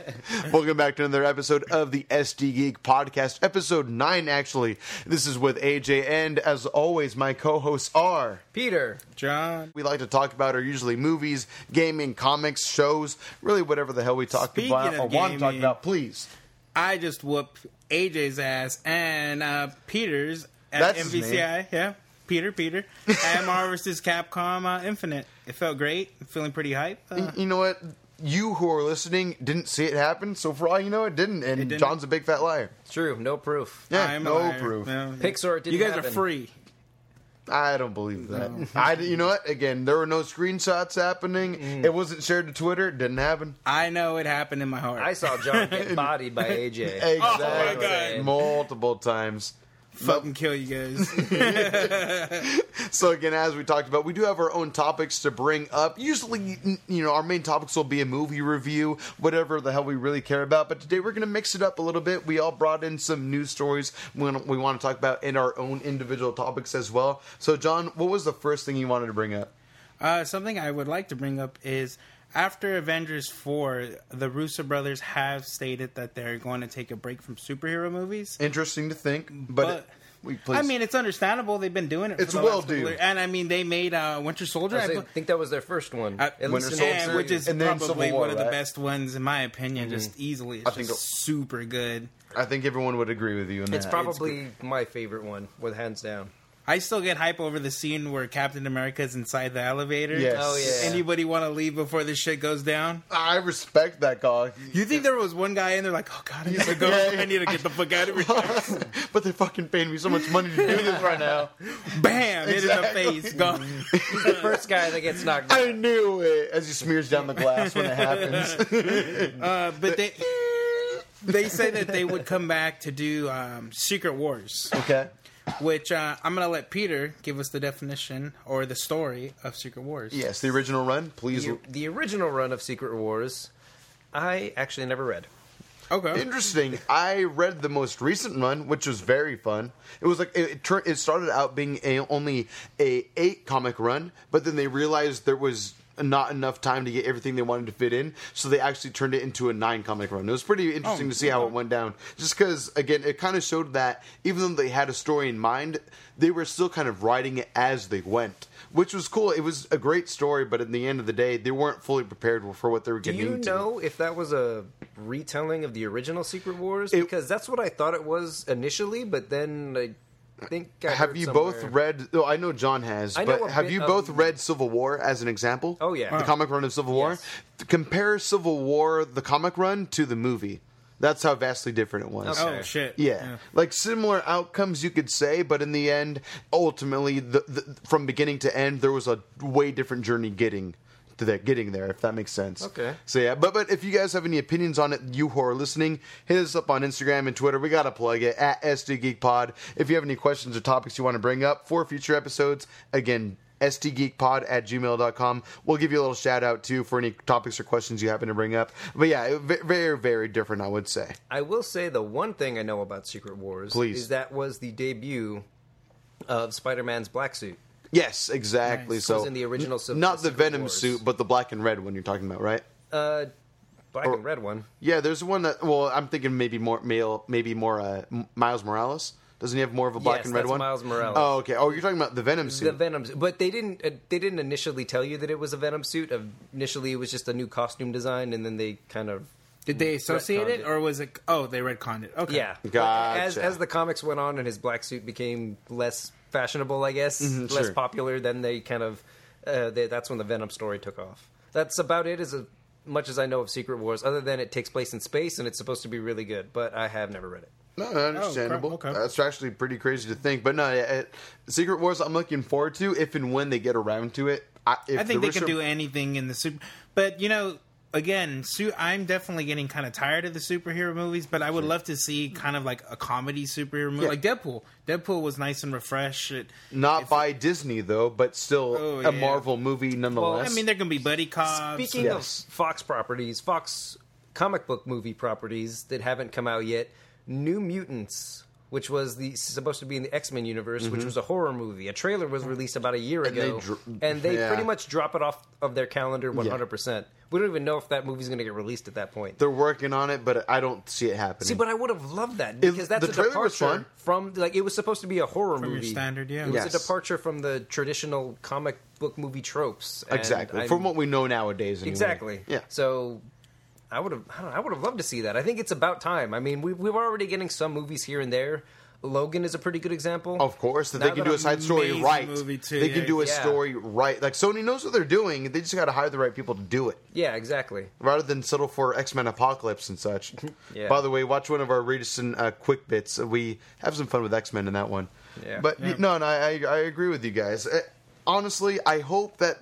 Welcome back to another episode of the SD Geek Podcast, episode 9, actually. This is with AJ, and as always, my co hosts are. Peter. John. We like to talk about are usually movies, gaming, comics, shows, really whatever the hell we talk Speaking about of or want to talk about, please. I just whooped AJ's ass and uh, Peter's at That's MVCI. Yeah, Peter, Peter. at Marvel vs. Capcom uh, Infinite. It felt great. I'm feeling pretty hype. Uh, You know what? You who are listening didn't see it happen, so for all you know, it didn't. And didn't. John's a big fat liar. True, no proof. Yeah, I'm no liar. proof. Yeah. Pixar didn't You guys happen. are free. I don't believe that. I, you know what? Again, there were no screenshots happening. Mm. It wasn't shared to Twitter. It didn't happen. I know it happened in my heart. I saw John get bodied by AJ. Exactly. Oh God. Multiple times. Fucking kill you guys. So again, as we talked about, we do have our own topics to bring up. Usually, you know, our main topics will be a movie review, whatever the hell we really care about. But today we're going to mix it up a little bit. We all brought in some news stories we want, we want to talk about in our own individual topics as well. So, John, what was the first thing you wanted to bring up? Uh, something I would like to bring up is after Avengers 4, the Russo brothers have stated that they're going to take a break from superhero movies. Interesting to think, but, But- we please. I mean, it's understandable. They've been doing it. For It's the well last due. And I mean, they made uh, Winter Soldier. I I was- think that was their first one. I- At Winter Soldier, the yeah, series. which is And then probably Civil War, one of the right? best ones in my opinion. Just easily, it's I think just it- super good. I think everyone would agree with you. In It's that. probably my favorite one, with hands down. I still get hype over the scene where Captain America is inside the elevator. Yes. Oh, yeah. Anybody want to leave before this shit goes down? I respect that guy. You think there was one guy in there like, oh god, I need to go. Yeah. I need to get the fuck out of here. but they're fucking paying me so much money to do this right now. Bam! Hit in the face. Gone. He's the first guy that gets knocked out. I knew it as he smears down the glass when it happens. Uh, but they they say that they would come back to do um, Secret Wars, okay. Which uh, I'm gonna let Peter give us the definition or the story of Secret Wars. Yes, the original run. Please. The, the original run of Secret Wars, I actually never read. Okay. Interesting. I read the most recent run, which was very fun. It was like it, it, tur- it started out being a only a eight comic run, but then they realized there was not enough time to get everything they wanted to fit in, so they actually turned it into a nine comic run. It was pretty interesting Oh, to see how it went down. Just because, again, it kind of showed that even though they had a story in mind, they were still kind of writing it as they went. Which was cool. It was a great story, but at the end of the day, they weren't fully prepared for what they were getting. Do you into. know if that was a retelling of the original Secret Wars? It- because that's what I thought it was initially, but then I think I have heard you somewhere- both read? Oh, I know John has, I know but have bit you of- both read Civil War as an example? Oh, yeah. the comic run of Civil War. Yes. Compare Civil War, the comic run, to the movie. That's how vastly different it was. Okay. Oh shit. Yeah. like similar outcomes you could say, but in the end, ultimately, the, the, from beginning to end, there was a way different journey getting to that, getting there. If that makes sense. Okay. So yeah, but but if you guys have any opinions on it, you who are listening, hit us up on Instagram and Twitter. We gotta plug it at SD Geek Pod. If you have any questions or topics you want to bring up for future episodes, again. STGeekPod at gmail.com. We'll give you a little shout out too for any topics or questions you happen to bring up. But yeah, ve- very, very different, I would say. I will say the one thing I know about Secret Wars Please. is that was the debut of Spider-Man's black suit. Yes, exactly. Nice. So in the original Civ- not the Secret Venom Wars. suit, but the black and red one you're talking about, right? Uh, black Or- and red one. Yeah, there's one that. Well, I'm thinking maybe more male, maybe more uh, Miles Morales. Doesn't he have more of a black Yes, and red one? Miles Morales. Oh, okay. Oh, you're talking about the Venom suit. The Venom, suit. but they didn't. Uh, they didn't initially tell you that it was a Venom suit. Uh, initially, it was just a new costume design, and then they kind of Did they associate it, it. or was it? Oh, they retconned it. Okay. yeah. But Gotcha. As as the comics went on and his black suit became less fashionable, I guess, less Mm-hmm, sure. popular, then they kind of uh, they, that's when the Venom story took off. That's about it. As a, much as I know of Secret Wars, other than it takes place in space and it's supposed to be really good, but I have never read it. No, understandable. Oh, crap, okay. That's actually pretty crazy to think. But no, yeah, it, Secret Wars, I'm looking forward to if and when they get around to it. I, if I think the they can do anything in the super. But you know, again, su- I'm definitely getting kind of tired of the superhero movies. But I would love to see kind of like a comedy superhero movie, Yeah. like Deadpool. Deadpool was nice and refreshed. It, Not if- by Disney though, but still Oh, a yeah. Marvel movie nonetheless. I mean, there can be buddy cops. Speaking Yes. of Fox properties, Fox comic book movie properties that haven't come out yet, New Mutants which was the supposed to be in the X Men universe, which was a horror movie. A trailer was released about a year Mm-hmm. they ago, dr- and they yeah. pretty much drop it off of their calendar one hundred percent. We don't even know if that movie's going to get released at that point. They're working on it, but I don't see it happening. See, but I would have loved that because that's the a trailer was departure fun. from like it was supposed to be a horror From your movie. standard, yeah. It was a departure from the traditional comic book movie tropes. and exactly I'm- from what we know nowadays. Anyway. Exactly. Yeah. So I would have. I, I would have loved to see that. I think it's about time. I mean, we we were already getting some movies here and there. Logan is a pretty good example. Of course, that Now they can that do a I'm side story right. movie, too, they can do a Yeah. story right. Like Sony knows what they're doing. They just got to hire the right people to do it, Yeah, exactly. rather than settle for X Men Apocalypse and such. Yeah. By the way, watch one of our recent uh, quick bits. We have some fun with X Men in that one. Yeah. But Yeah. no, no, I, I agree with you guys. Uh, honestly, I hope that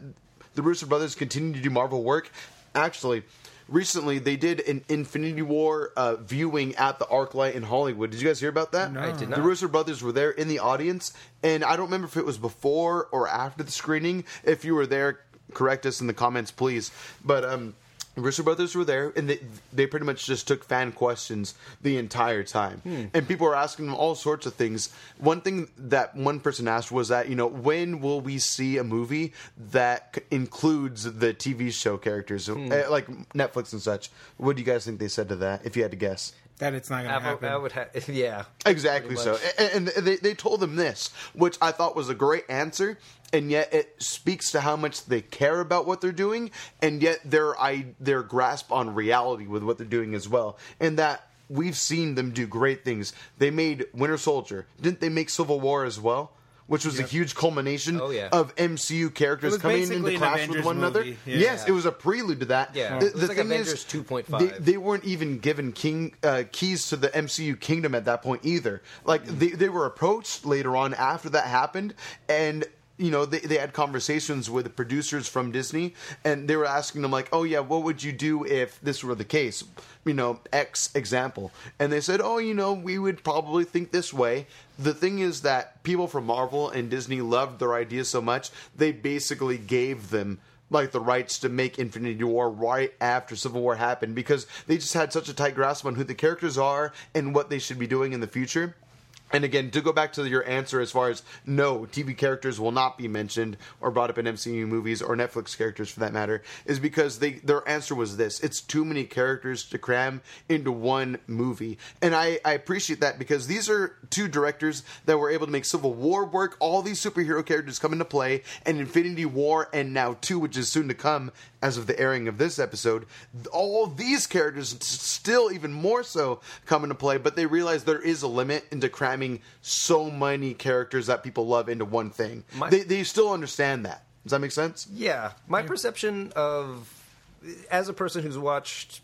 the Russo brothers continue to do Marvel work. Actually, recently they did an Infinity War uh, viewing at the ArcLight in Hollywood. Did you guys hear about that? No. I did not. The. Russo brothers were there in the audience, and I don't remember if it was before or after the screening. If you were there, correct us in the comments, please. But um, Russo brothers were there, and they they pretty much just took fan questions the entire time, and people were asking them all sorts of things. One thing that one person asked was that you know when will we see a movie that c- includes the TV show characters, uh, like Netflix and such? What do you guys think they said to that? If you had to guess. That it's not going to happen. I would have. Yeah. Exactly so. And, and they, they told them this, which I thought was a great answer, and yet it speaks to how much they care about what they're doing, and yet their I, their grasp on reality with what they're doing as well. And that we've seen them do great things. They made Winter Soldier. Didn't they make Civil War as well? Which was a huge culmination Oh, yeah. of MCU characters coming into an clash with Avengers one another. yeah. Yes, it was a prelude to that. Yeah. The, It was the like thing Avengers is, 2.5. they, they weren't even given king uh, keys to the MCU kingdom at that point either. Like they, they were approached later on after that happened, and you know they, they had conversations with the producers from Disney, and they were asking them like, "Oh yeah, what would you do if this were the case?" You know, X example, and they said, "Oh, you know, we would probably think this way." The thing is that people from Marvel and Disney loved their ideas so much, they basically gave them like the rights to make Infinity War right after Civil War happened because they just had such a tight grasp on who the characters are and what they should be doing in the future. And again, to go back to your answer as far as no, TV characters will not be mentioned or brought up in MCU movies or Netflix characters for that matter, is because they their answer was this: it's too many characters to cram into one movie. And I, I appreciate that because these are two directors that were able to make Civil War work, all these superhero characters come into play, and Infinity War, and now two, which is soon to come as of the airing of this episode. All these characters still even more so come into play, but they realize there is a limit into cramming so many characters that people love into one thing. My- they, they still understand that. Does that make sense? Yeah, my perception of as a person who's watched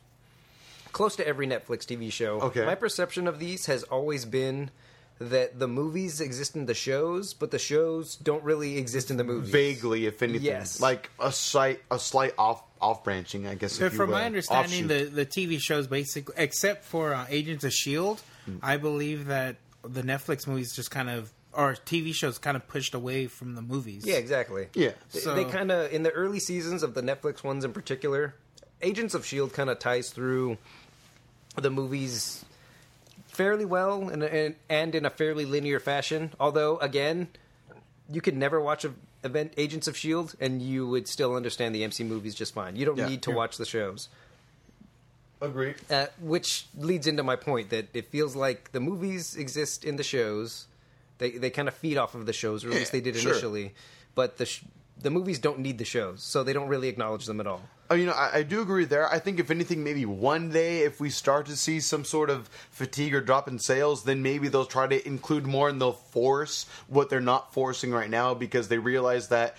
close to every Netflix TV show, Okay. my perception of these has always been that the movies exist in the shows, but the shows don't really exist in the movies. Vaguely, if anything, Yes. like a slight a slight off off branching, I guess. So if you from will. my understanding, Offshoot. the the TV shows basically, except for uh, Agents of Shield, Hmm. I believe that the Netflix movies just kind of or TV shows kind of pushed away from the movies. Yeah, exactly. yeah. They- they kind of in the early seasons of the Netflix ones in particular, Agents of Shield kind of ties through the movies fairly well and, and and in a fairly linear fashion. Although again, you could never watch a event Agents of Shield and you would still understand the MC movies just fine. You don't Yeah. need to Yeah. watch the shows. Agree. Uh, which leads into my point that it feels like the movies exist in the shows. They they kind of feed off of the shows, or at Yeah, least they did sure. initially. But the sh- the movies don't need the shows, so they don't really acknowledge them at all. Oh, you know, I, I do agree there. I think if anything, maybe one day, if we start to see some sort of fatigue or drop in sales, then maybe they'll try to include more and they'll force what they're not forcing right now because they realize that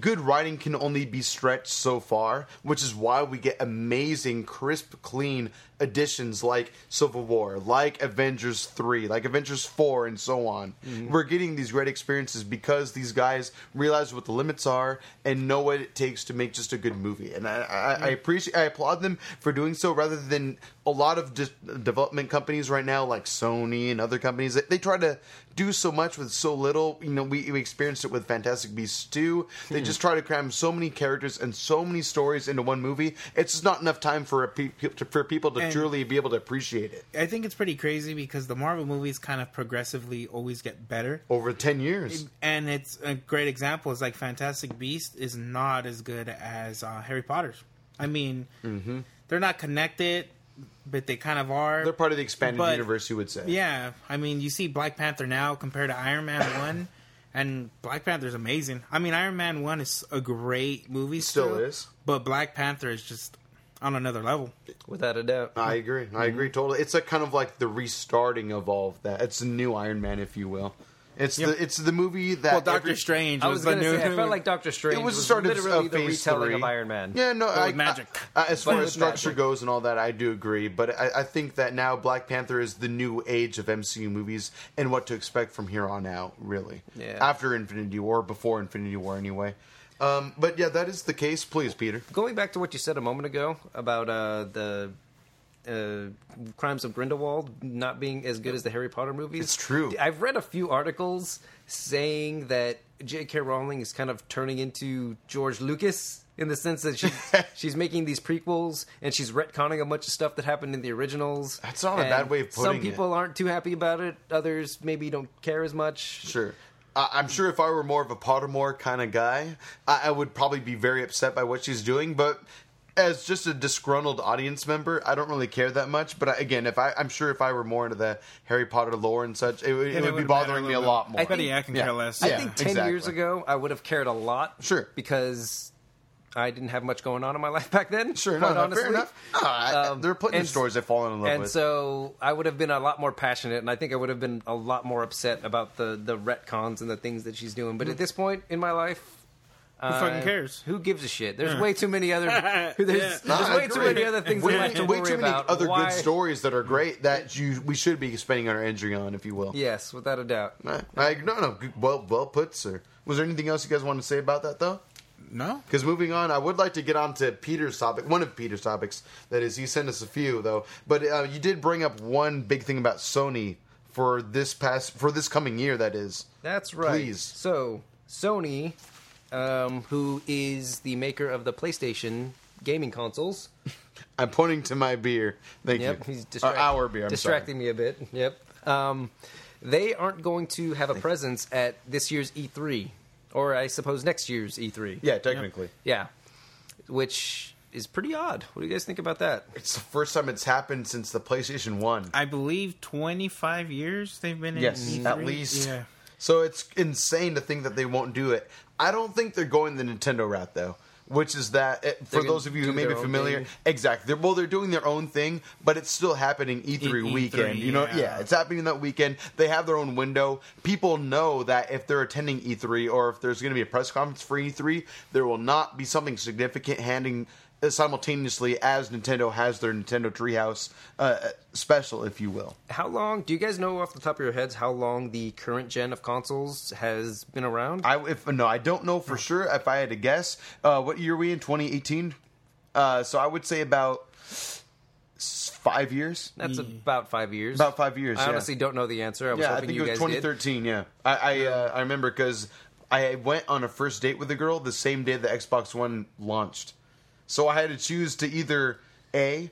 good writing can only be stretched so far, which is why we get amazing, crisp, clean additions like Civil War, like Avengers 3, like Avengers 4, and so on. Mm-hmm. We're getting these great experiences because these guys realize what the limits are and know what it takes to make just a good movie. And I, I, I mm-hmm. appreciate, I applaud them for doing so rather than a lot of de- development companies right now, like Sony and other companies, they, they try to do so much with so little. You know, we, we experienced it with Fantastic Beasts 2. They hmm. just try to cram so many characters and so many stories into one movie. It's just not enough time for a pe- for people to And- truly be able to appreciate it. I think it's pretty crazy because the Marvel movies kind of progressively always get better. Over ten years, And it's a great example is like Fantastic Beast is not as good as uh, Harry Potter's. I mean, they're not connected, but they kind of are. they're part of the expanded But- universe. You would say, Yeah, I mean, you see Black Panther now compared to Iron Man one, and Black Panther's amazing. I mean, Iron Man one is a great movie, Still still, is. but Black Panther is just on another level. Without a doubt. I agree. I mm-hmm. agree totally. It's a kind of like the restarting of all of that. It's a new Iron Man, if you will. It's Yep. the it's the movie that Well, Doctor every- Strange I was, was the gonna new. say, I felt like Doctor Strange It was was, the start of, literally of the phase retelling three. of Iron Man. Yeah, no, I, with magic. I- I- as But far with as structure magic. goes and all that, I do agree. But I, I think that now Black Panther is the new age of MCU movies and what to expect from here on out. Really, Yeah. After Infinity War, before Infinity War, anyway. Um, but yeah, that is the case. Please, Peter. Going back to what you said a moment ago about uh, the uh, Crimes of Grindelwald not being as good as the Harry Potter movies. It's true. I've read a few articles saying that J.K. Rowling is kind of turning into George Lucas in the sense that she's she's making these prequels and she's retconning a bunch of stuff that happened in the originals. That's not a bad way of putting it. Some people aren't too happy about it. Others maybe don't care as much. Sure. I I'm sure if I were more of a Pottermore kind of guy, I, I would probably be very upset by what she's doing. But as just a disgruntled audience member, I don't really care that much. But I, again, if I, I'm sure if I were more into the Harry Potter lore and such, it, would- it would be bothering a me a lot more. I think- yeah, I can care less. I Yeah, think ten years ago I would have cared a lot. Sure. because I didn't have much going on in my life back then. Sure, quite no, no, honestly. fair enough. No, I- Um, there are plenty of stories I've fallen in love and with. And so I would have been a lot more passionate, and I think I would have been a lot more upset about the the retcons and the things that she's doing. But at this point in my life. Who fucking cares? Who gives a shit? There's way too many other. There's, Yeah. There's I way too many other things way, in life to way too many about. other Why- good stories that are great that you we should be spending our energy on, if you will. Yes, without a doubt. I, I, no, no, well, well put, sir. Was there anything else you guys wanted to say about that, though? No, Because moving on, I would like to get on to Peter's topic. One of Peter's topics, that is, he sent us a few though. But uh, you did bring up one big thing about Sony for this past for this coming year. That is, That's right. Please. So Sony, um, who is the maker of the PlayStation gaming consoles, I'm pointing to my beer. Thank Yep, you. he's Uh, our beer. I'm distracting me a bit. Yep. Um, they aren't going to have a presence at this year's E3, or I suppose next year's E3. Yeah, technically, Yeah. Which is pretty odd. What do you guys think about that? it's the first time it's happened since the PlayStation One. I believe 25 years they've been Yes, in E3. at least. Yeah. So it's insane to think that they won't do it. I don't think they're going the Nintendo route though, which is that eh, for those of you who may be familiar, thing. exactly. They're well, they're doing their own thing, but it's still happening E3 E- E3, weekend. You know, yeah. yeah, it's happening that weekend. They have their own window. People know that if they're attending E3 or if there's going to be a press conference for E3, there will not be something significant handing simultaneously as Nintendo has their Nintendo Treehouse uh, special, if you will. How long? Do you guys know off the top of your heads how long the current gen of consoles has been around? I if no, I don't know for sure. If I had to guess, uh, what year are we in? 2018. Uh, so I would say about five years. That's about five years. About five years, I yeah. honestly don't know the answer. I was Yeah, I hoping think you it was guys did. 2013. Yeah, I I, uh, I remember because I went on a first date with a girl the same day the Xbox One launched. So I had to choose to either a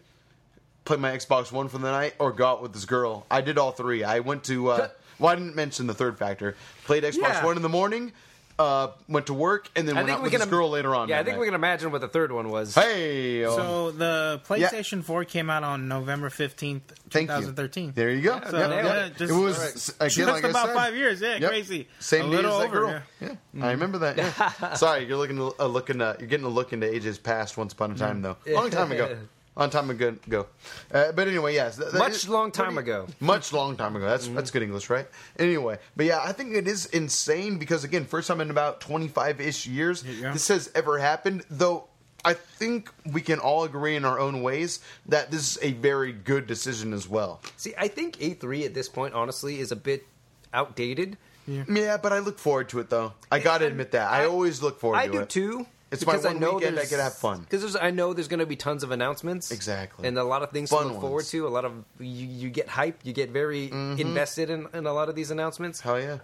play my Xbox One for the night or go out with this girl. I did all three. I went to. Uh, well, I didn't mention the third factor. Played Xbox Yeah. One in the morning. Uh, went to work and then I went think out we with can this girl later on. Yeah, I that think night. we can imagine what the third one was. Hey, oh, So the PlayStation 4 came out on November 15th, thank you. 2013. There you go. So, Yep, nailed yeah, it. just, it was all right. again, just like I about said. five years. Yeah, Yep. crazy. Same a day little as that over. girl. Yeah, mm. I remember that. Yeah. Sorry, you're looking uh, a look into uh, you're getting a look into AJ's past once upon a mm. time though. Long time ago. Long time ago. ago. Uh, but anyway, yes. th- that Much long time what you- ago. Much long time ago. That's that's good English, right? Anyway, but yeah, I think it is insane because again, first time in about 25 ish years Yeah. this has ever happened. Though I think we can all agree in our own ways that this is a very good decision as well. See, I think A three at this point, honestly, is a bit outdated. Yeah, but I look forward to it though. I got to admit that. I, I- alwauld look forward I to do it. too. It's my because one I know weekend I there's- get to have fun. Because I know there's going to be tons of announcements, Exactly. and a lot of things Fun to look forward ones. Mm-hmm. to. A lot of you, you get hype, you get very invested in, in a lot of these announcements. Hell yeah.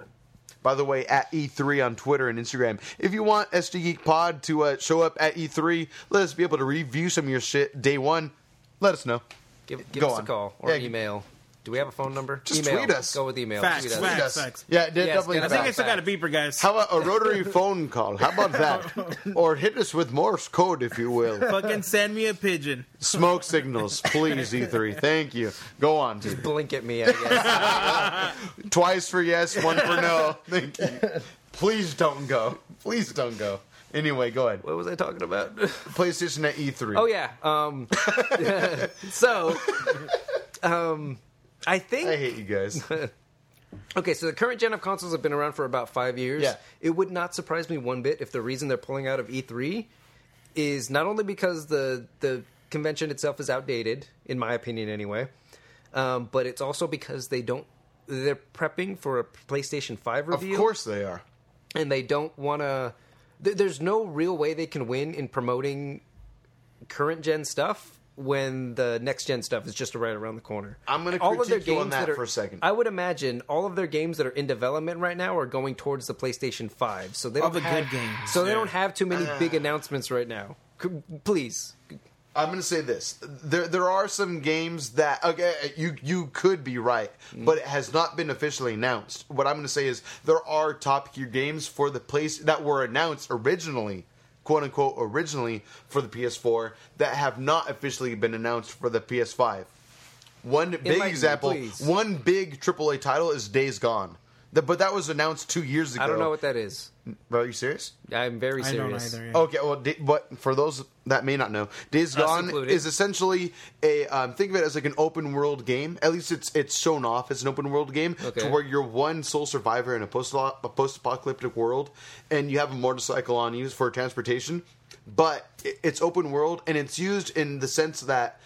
By the way, at E3 on Twitter and Instagram. If you want SD Geek Pod to uh, show up at E3, let us be able to review some of your shit day one. Let us know. Give, give us on. a call or Yeah, email. Do we have a phone number? Just email. tweet us. Go with email. Facts, Tweet us. facts. Tweet us. facts. Yeah, de- Yes, definitely. get I us think I facts. still got a beeper, guys. How about a rotary phone call? How about that? or hit us with Morse code, if you will. Fucking send me a pigeon. Smoke signals, please, E3. Thank you. Go on, dude. Blink at me, I guess. Twice for yes, one for no. Thank you. Please don't go. Please don't go. Anyway, go ahead. what was I talking about? PlayStation at E3. Oh yeah. Um, so, um, I think I hate you guys. Okay, so the current gen of consoles have been around for about five years. Yeah. It would not surprise me one bit if the reason they're pulling out of E3 is not only because the the convention itself is outdated, in my opinion, anyway, um, but it's also because they don't. They're prepping for a PlayStation Five review. Of course they are. and they don't want to. Th- there's no real way they can win in promoting current gen stuff when the next gen stuff is just right around the corner. I'm gonna All of their critique you on games that are- for a second. I would imagine all of their games that are in development right now are going towards the PlayStation Five. So they All don't the have, good games, So they don't have too many big Ah. announcements right now. C- Please, I'm going to say this: there there are some games that okay, you you could be right, but it has not been officially announced. What I'm going to say is there are top tier games for the place that were announced originally, quote unquote, originally for the PS4 that have not officially been announced for the PS5. One big example, please. one big AAA title is Days Gone. The- but that was announced two years ago. I don't know what that is. Are you serious? I'm very I don't serious. either. yeah. Okay, well, da- but for those that may not know, Days Gone included. is essentially a um, think of it as like an open world game. At least it's it's shown off as an open world game Okay. to where you're one sole survivor in a post a post apocalyptic world, and you have a motorcycle on you for transportation. But it- it's open world, and it's used in the sense that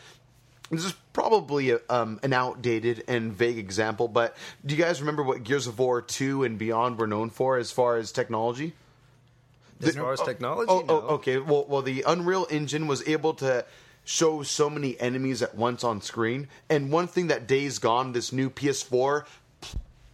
this is probably a, um, an outdated and vague example. But do you guys remember what Gears of War two and beyond were known for as far as technology? As far as technology, Oh, no. oh, okay. Well, well, the Unreal Engine was able to show so many enemies at once on screen. And one thing that Days Gone, this new PS4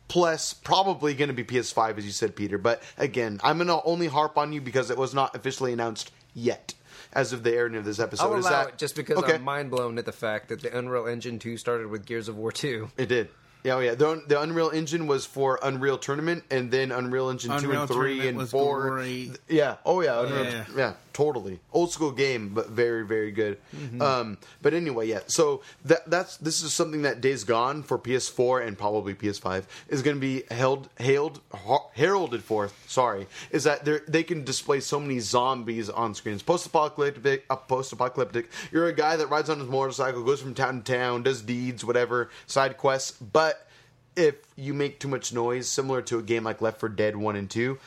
plus probably going to be PS5, as you said, Peter. But again, I'm going to only harp on you because it was not officially announced yet. As of the airing of this episode, I'll Is that- it just because okay. I'm mind blown at the fact that the Unreal Engine 2 started with Gears of War 2. It did. Yeah, oh yeah. The, the Unreal Engine was for Unreal Tournament, and then Unreal Engine two and three Tournament and was four. great. Yeah. Oh yeah. Unreal, Yeah. yeah. Totally old school game, but very very good. Mm-hmm. Um, but anyway, yeah. So that that's this is something that Days Gone for PS4 and probably PS5 is going to be held hailed heralded for. Sorry, is that they they can display so many zombies on screens. Post apocalyptic, uh, post apocalyptic. You're a guy that rides on his motorcycle, goes from town to town, does deeds, whatever, side quests, but if you make too much noise, similar to a game like Left 4 Dead 1 and 2,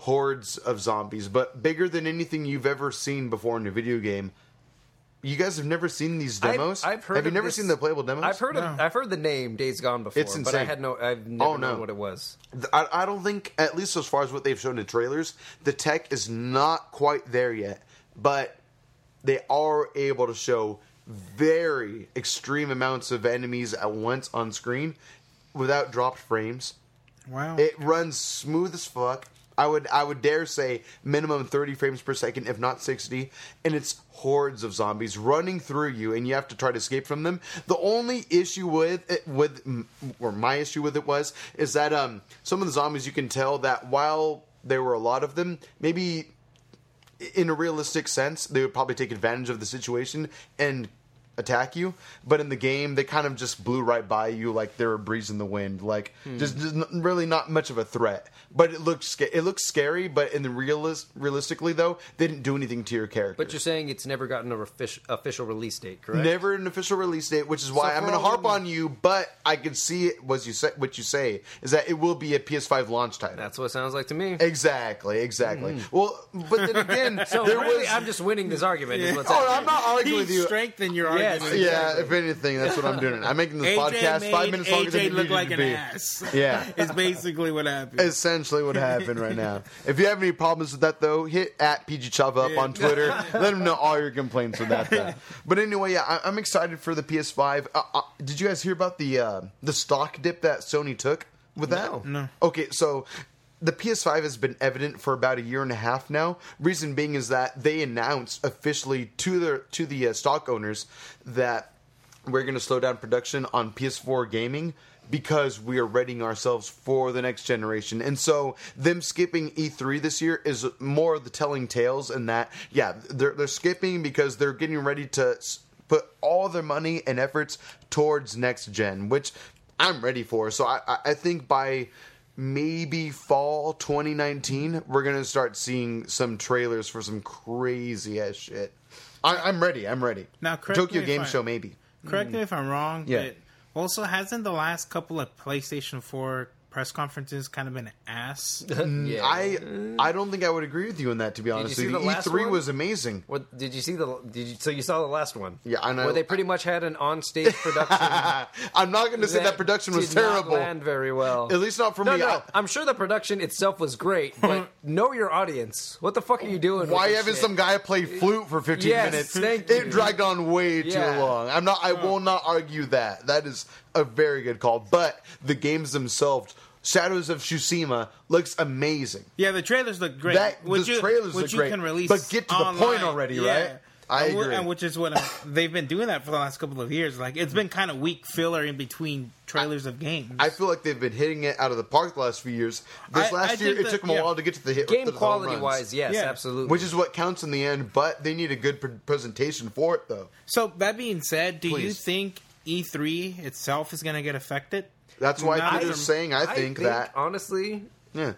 hordes of zombies, but bigger than anything you've ever seen before in a video game. You guys have never seen these I've- demos? I've, heard Have you of never this- seen the playable demos? I've heard of, I've heard the name Days Gone before, It's insane. but I had no I've never Oh, no. known what it was. I, I don't think, at least as far as what they've shown in trailers, the tech is not quite there yet. But they are able to show very extreme amounts of enemies at once on screen without dropped frames. Wow. It runs smooth as fuck. I would I would dare say minimum 30 frames per second, if not 60, and it's hordes of zombies running through you, and you have to try to escape from them. The only issue with it, with or my issue with it was is that um some of the zombies you can tell that while there were a lot of them, maybe in a realistic sense, they would probably take advantage of the situation and attack you. But in the game, they kind of just blew right by you like they were a breeze in the wind. Like just, just really not much of a threat. But it looks sca- it looks scary. But in the realist realistically though, they didn't do anything to your character. But you're saying it's never gotten an official, official release date, correct? Never an official release date, which is why So I'm for going to all harp we- on you. But I can see it. Was you say what you say is that it will be a PS5 launch title. That's what it sounds like to me. exactly, exactly. Well, but then again, Mm. So there really, was. I'm just winning this argument. Is what's oh, happening. I'm not arguing he with you. strengthened your Yes. argument. Yeah, if anything, that's what I'm doing. I'm making this AJ podcast made five minutes longer than AJ it look needed like to an be. ass. Yeah. is basically what happened. Essentially, what happened right now. If you have any problems with that, though, hit at PG Chava up Yeah. on Twitter. Let him know all your complaints with that. Though. But anyway, yeah, I, I'm excited for the PS5. Uh, uh, did you guys hear about the uh, the stock dip that Sony took with that? No. Okay, so the PS5 has been evident for about a year and a half now. Reason being is that they announced officially to their to the uh, stock owners that we're going to slow down production on PS4 gaming because we are readying ourselves for the next generation. And so them skipping E3 this year is more of the telling tales in that yeah, they're they're skipping because they're getting ready to put all their money and efforts towards next gen, which I'm ready for. So I I, think by maybe fall 2019 we're going to start seeing some trailers for some crazy ass shit. I, I'm ready. I'm ready. Now, correct Tokyo Game I- Show maybe. Correct me mm. if I'm wrong, Yeah. but also hasn't the last couple of PlayStation 4 press conferences kind of been an ass? Yeah. I I don't think I would agree with you on that. To be honest, see with you. the last E3 one? was amazing. What did you see the? Did you so you saw the last one? Yeah, I know. Where they pretty much had an on-stage production. I'm not going to say that production was did not terrible. land very well. At least not for no, me. no. I- I'm sure the production itself was great, but know your audience. What the fuck are you doing? Why this having shit? some guy play flute for 15 Yes, minutes? thank it you. dragged on way Yeah. too long. I'm not. I will not argue that. That is a very good call. But the games themselves, Shadows of Tsushima, looks amazing. yeah, the trailers look great. That- which the you, trailers which look you great, can release but get to the point already, Yeah. right? I and, wh- agree. and which is what uh, they've been doing that for the last couple of years. Like it's been kind of weak filler in between trailers of games. I feel like they've been hitting it out of the park the last few years. This I- last I year, it that- took them a while to get to the hit. to game the home quality runs. wise, yes, Yeah. absolutely. which is what counts in the end. But they need a good pre- presentation for it, though. so that being said, do you think E3 itself is going to get affected? That's why Not Peter's from- saying. I think, that. honestly, Yeah,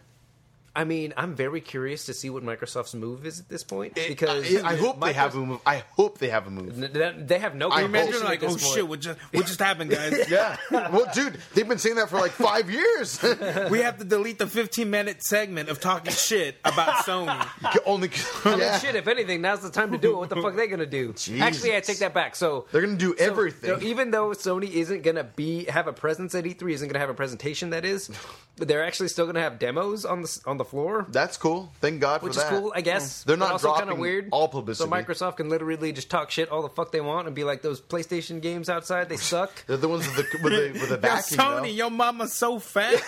I mean, I'm very curious to see what Microsoft's move is at this point It- because I, I hope they have a move. I hope they have a move. N- They have no. I communication hope- You're like, oh point. shit, what just what just happened, guys? Yeah. Well, dude, they've been saying that for like five years. we have to delete the 15 minute segment of talking shit about Sony. Only. I mean, shit, if anything, now's the time to do it. What the fuck are they gonna do? Actually, I take that back. So They're gonna do so- everything. so even though Sony isn't gonna be have a presence at E3, isn't gonna have a presentation that is, but they're actually still gonna have demos on the on the floor, That's cool. Thank God which for that. Which is cool, I hmm. guess. They're not also kind dropping of weird. all publicity. So Microsoft can literally just talk shit all the fuck they want and be like, those PlayStation games outside, they suck. They're the ones with the with the, with the Yo, backing. Sony, though. your mama's so fat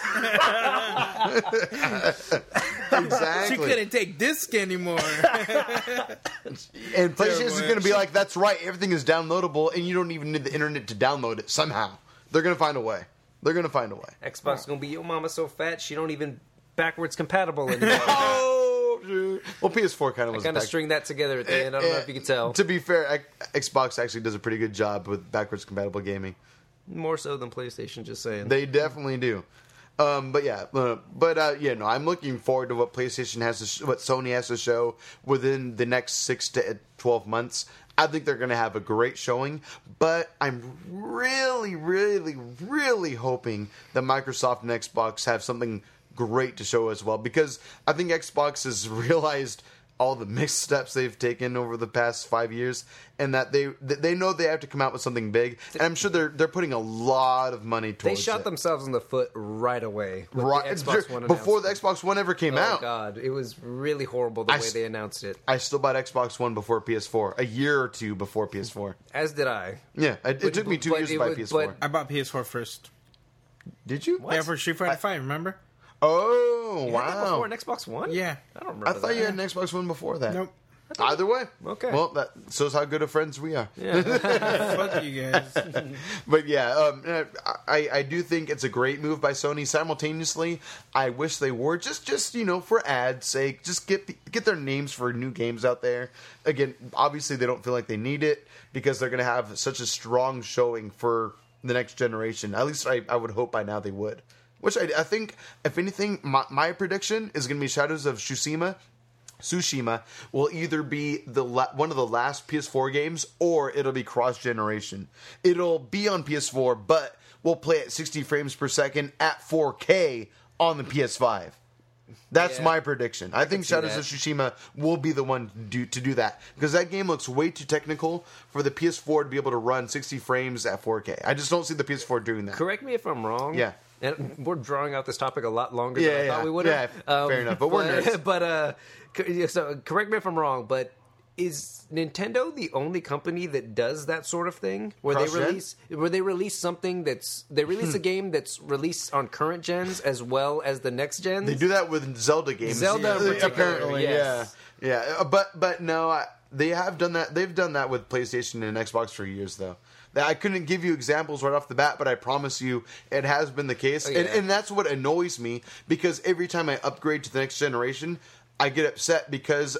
exactly. she couldn't take disc anymore. And PlayStation's Terrible going to be like, that's right, everything is downloadable, and you don't even need the internet to download it somehow. They're going to find a way. They're going to find a way. Xbox is gonna be your mama so fat she don't even backwards compatible anymore. Oh. Well, PS4 kind of was kind of back- string that together at the end. I don't know if you can tell. To be fair, Xbox actually does a pretty good job with backwards compatible gaming. More so than PlayStation, just saying. They definitely do. Um, but yeah, uh, but uh, yeah, no, I'm looking forward to what PlayStation has to, sh- what Sony has to show within the next six to twelve months. I think they're going to have a great showing, but I'm really, really, really hoping that Microsoft and Xbox have something great to show as well because I think Xbox has realized all the missteps they've taken over the past five years, and that they they know they have to come out with something big, and I'm sure they're they're putting a lot of money towards. They shot it. themselves in the foot right away. right the Xbox One before the. Xbox One ever came Oh out. god, it was really horrible the I way s- they announced it. I still bought Xbox One before PS4, a year or two before PS4. As did I. Yeah, it, it took me two years it to buy was- PS4. but- I bought PS4 first. Did you? Yeah, for Street Fighter Five. Remember? Oh You had that before wow! an Xbox One? Yeah. I don't remember. I thought that. you had an Xbox One before that. Nope. Either way, Okay. Well, that shows how good of friends we are. Fuck you guys. But yeah, um, uh, I I do think it's a great move by Sony. Simultaneously, I wish they were just just you know for ads sake, just get the, get their names for new games out there. Again, obviously they don't feel like they need it because they're going to have such a strong showing for the next generation. At least I, I would hope by now they would. Which I, I think, if anything, my, my prediction is going to be Shadows of Tsushima Tsushima will either be the la- one of the last PS4 games or it'll be cross generation. It'll be on PS4, but we'll play at 60 frames per second at 4K on the PS5. That's Yeah. my prediction. I, think Shadows of Tsushima will be the one to do, to do that because that game looks way too technical for the PS4 to be able to run 60 frames at 4K. I just don't see the PS4 doing that. Correct me if I'm wrong. Yeah. And we're drawing out this topic a lot longer Yeah, than I yeah. thought we would have. Yeah, fair enough, but we're nerds. But uh, so correct me if I'm wrong, but is Nintendo the only company that does that sort of thing where they Cross-gen? release where they release something that's they release Hmm. a game that's released on current gens as well as the next gens? They do that with Zelda games. Zelda Yeah, apparently, yes. yeah, yeah. Uh, But but no, I, they have done that. They've done that with PlayStation and Xbox for years, though. That- I couldn't give you examples right off the bat, but I promise you, it has been the case, Oh, and, and that's what annoys me because every time I upgrade to the next generation, I get upset because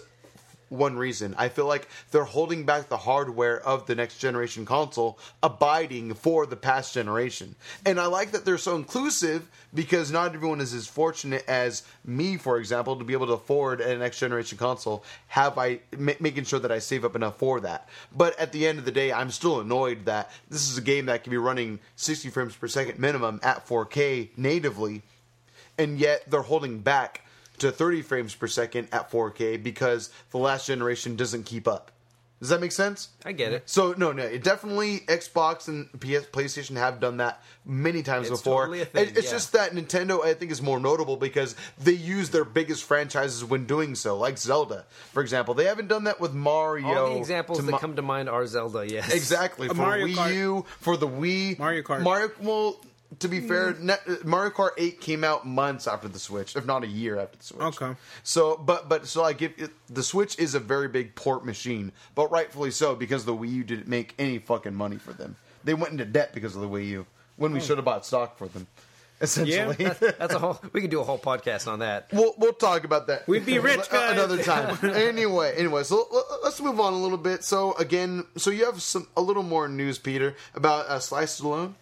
one reason. I feel like they're holding back the hardware of the next generation console, abiding for the past generation. And I like that they're so inclusive because not everyone is as fortunate as me, for example, to be able to afford a next generation console. Have I making sure that I save up enough for that? But at the end of the day, I'm still annoyed that this is a game that can be running 60 frames per second minimum at 4K natively and yet they're holding back to 30 frames per second at 4K because the last generation doesn't keep up. Does that make sense? I get it. So no, no, it definitely Xbox and PS, PlayStation have done that many times It's before. totally a thing, It- it's yeah. just that Nintendo, I think, is more notable because they use their biggest franchises when doing so, like Zelda, for example. They haven't done that with Mario. All the examples that Ma- come to mind are Zelda. Yes, Exactly uh, for Mario Wii Kart. U, for the Wii, Mario Kart. Mario. Well, to be fair, Mario Kart Eight came out months after the Switch, if not a year after the Switch. Okay. So, but but so I give it, the Switch is a very big port machine, but rightfully so because the Wii U didn't make any fucking money for them. They went into debt because of the Wii U when we should have bought stock for them. Essentially. that's a whole. We could do a whole podcast on that. We'll we'll talk about that. We'd be rich, guys. another time. anyway, anyway, so let's move on a little bit. So again, so you have some a little more news, Peter, about uh, Sly Stallone.